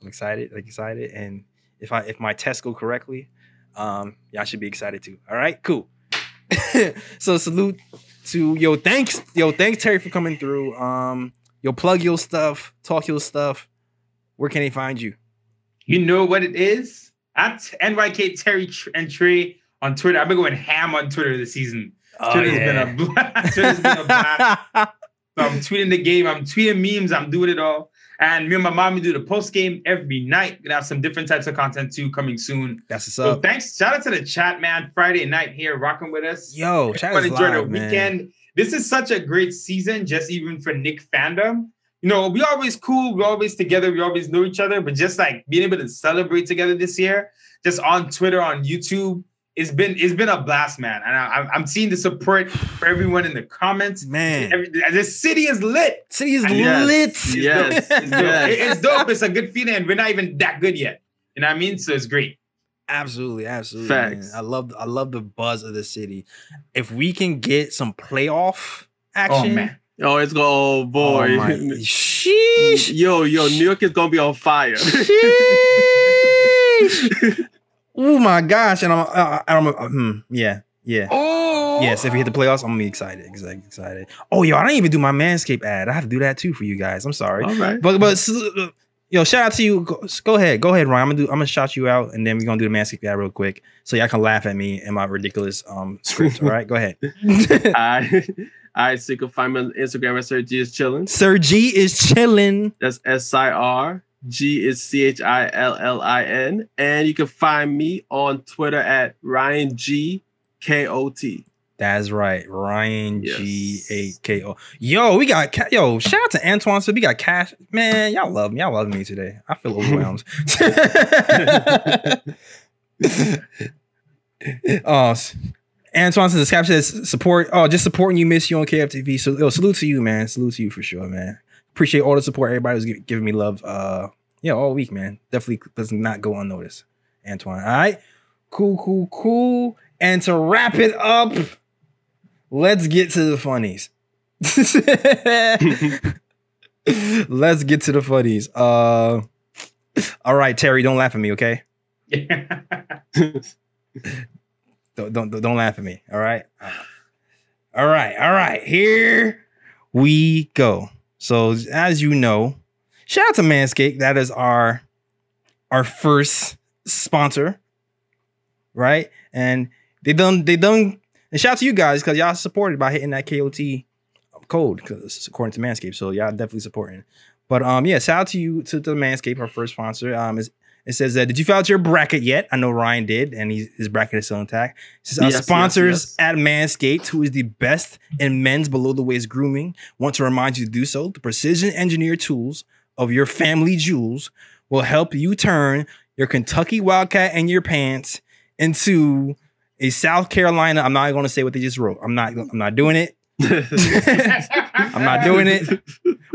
I'm excited, like excited, and if I if my tests go correctly, um, y'all should be excited too. All right, cool. so salute to yo, thanks, yo, thanks Terry for coming through. Um, yo, plug your stuff, talk your stuff. Where can they find you? You know what it is? At NYK Terry and Trey on Twitter. I've been going ham on Twitter this season. Twitter's been a blast. Twitter's been a blast. So I'm tweeting the game. I'm tweeting memes. I'm doing it all. And me and my mom we do the post game every night. Gonna have some different types of content too coming soon. That's what's So up. thanks. Shout out to the chat, man. Friday night here rocking with us. Yo, chat is enjoy the live, man. weekend. This is such a great season, just even for Knick fandom. You know, we always cool, we always together, we always know each other, but just like being able to celebrate together this year, just on Twitter, on YouTube, it's been it's been a blast, man. And I, I'm- I'm seeing the support for everyone in the comments. Man, Every, the city is lit. city is Yes, lit. yes, It's dope. yes. It- it's dope. It's a good feeling, and we're not even that good yet. You know what I mean? So it's great. Absolutely, absolutely. man. I love I love the buzz of the city. If we can get some playoff oh, action, Oh man. Oh, it's going. Oh boy. oh sheesh. yo, yo, New York is gonna be on fire. Sheesh. oh my gosh! And I'm, uh, I'm, uh, hmm, yeah, yeah. Oh, Yes, if we hit the playoffs, I'm gonna be excited. Excited, excited. Oh, yo, I didn't even do my Manscaped ad. I have to do that too for you guys. I'm sorry, All right. but but uh, yo, shout out to you. Go, go ahead, go ahead, Ryan. I'm gonna do. I'm gonna shout you out, and then we're gonna do the Manscaped ad real quick, so y'all can laugh at me and my ridiculous um script. all right, go ahead. I, I so you can find me on Instagram at Sir G is chilling. Sir G is chilling. That's S I R. G is C H I L L I N. And you can find me on Twitter at Ryan G K O T. That's right, Ryan G Yes. A K O. Yo, we got yo. Shout out to Antoine. So we got cash. Man, y'all love me. Y'all love me today. I feel overwhelmed. oh, Antoine says the cap says support. Oh, just supporting you. Miss you on KFTV. So yo, salute to you, man. Salute to you for sure, man. Appreciate all the support. Everybody was giving me love. Uh, yeah, all week, man. Definitely does not go unnoticed. Antoine. All right, cool, cool, cool. And to wrap it up, let's get to the funnies. let's get to the funnies. Uh, all right, Terry, don't laugh at me, okay? Don't don't don't laugh at me. All right. All right. All right. Here we go. So as you know, shout out to Manscaped. That is our our first sponsor, right? And they done they done. And shout out to you guys because y'all supported by hitting that KOT code because according to Manscaped. So y'all definitely supporting. But um, yeah, shout out to you to the Manscaped, our first sponsor. Um, is it says, uh, "Did you fill out your bracket yet?" I know Ryan did, and he's, his bracket is still intact. It says, our Yes, yes, sponsors yes. at Manscaped, who is the best in men's below the waist grooming, want to remind you to do so. The precision engineered tools of your family jewels will help you turn your Kentucky Wildcat and your pants into a South Carolina. I'm not going to say what they just wrote. I'm not. I'm not doing it. I'm not doing it.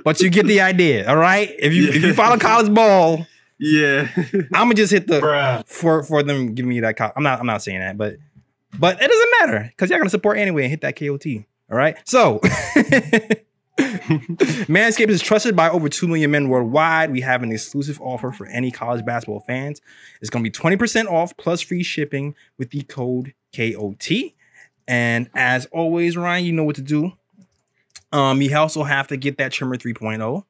But you get the idea. All right. If you if you follow college ball, yeah. I'm gonna just hit the Bruh. for for them giving me that. Co- I'm not. I'm not saying that, but but it doesn't matter because y'all gonna support anyway and hit that KOT. All right. So Manscaped is trusted by over 2 million men worldwide. We have an exclusive offer for any college basketball fans. It's going to be 20% off plus free shipping with the code KOT. And as always, Ryan, you know what to do. Um, you also have to get that trimmer 3.0.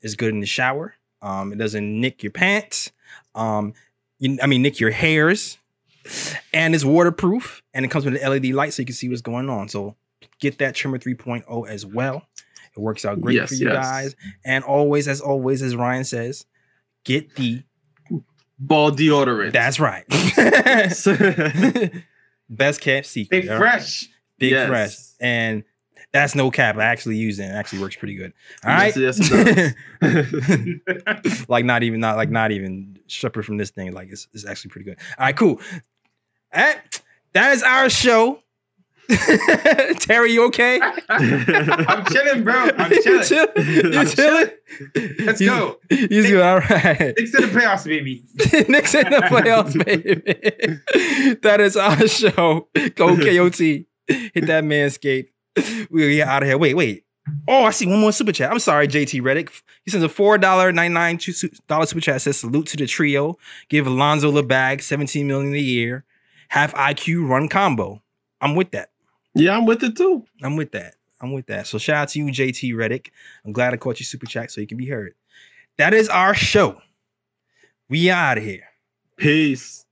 It's good in the shower. Um, it doesn't nick your pants. Um, you, I mean, nick your hairs. And it's waterproof. And it comes with an LED light so you can see what's going on. So get that trimmer 3.0 as well. It works out great Yes, for you yes. guys. And always, as always, as Ryan says, get the Ball deodorant. that's right. Best kept secret. Big all right? fresh. Big Yes. fresh. And That's no cap. I actually use it. It actually works pretty good. All right. Yes, yes, like not even not like not even separate from this thing. Like it's, it's actually pretty good. All right, cool. All right, that is our show. Terry, you okay? I'm chilling, bro. I'm You chilling. chill- You chilling? Let's He's- go. He's good. All right. Knicks to the playoffs, baby. Knicks in the playoffs, baby. that is our show. Go KOT. Hit that manscape. We get out of here. Wait, wait. Oh, I see one more super chat. I'm sorry, JT Reddick. He sends a four dollar ninety nine dollar super chat. Says salute to the trio. Give Alonzo the bag, seventeen million a year. Half IQ run combo. I'm with that. Yeah, I'm with it too. I'm with that. I'm with that. So shout out to you, JT Reddick. I'm glad I caught your super chat so you can be heard. That is our show. We out of here. Peace.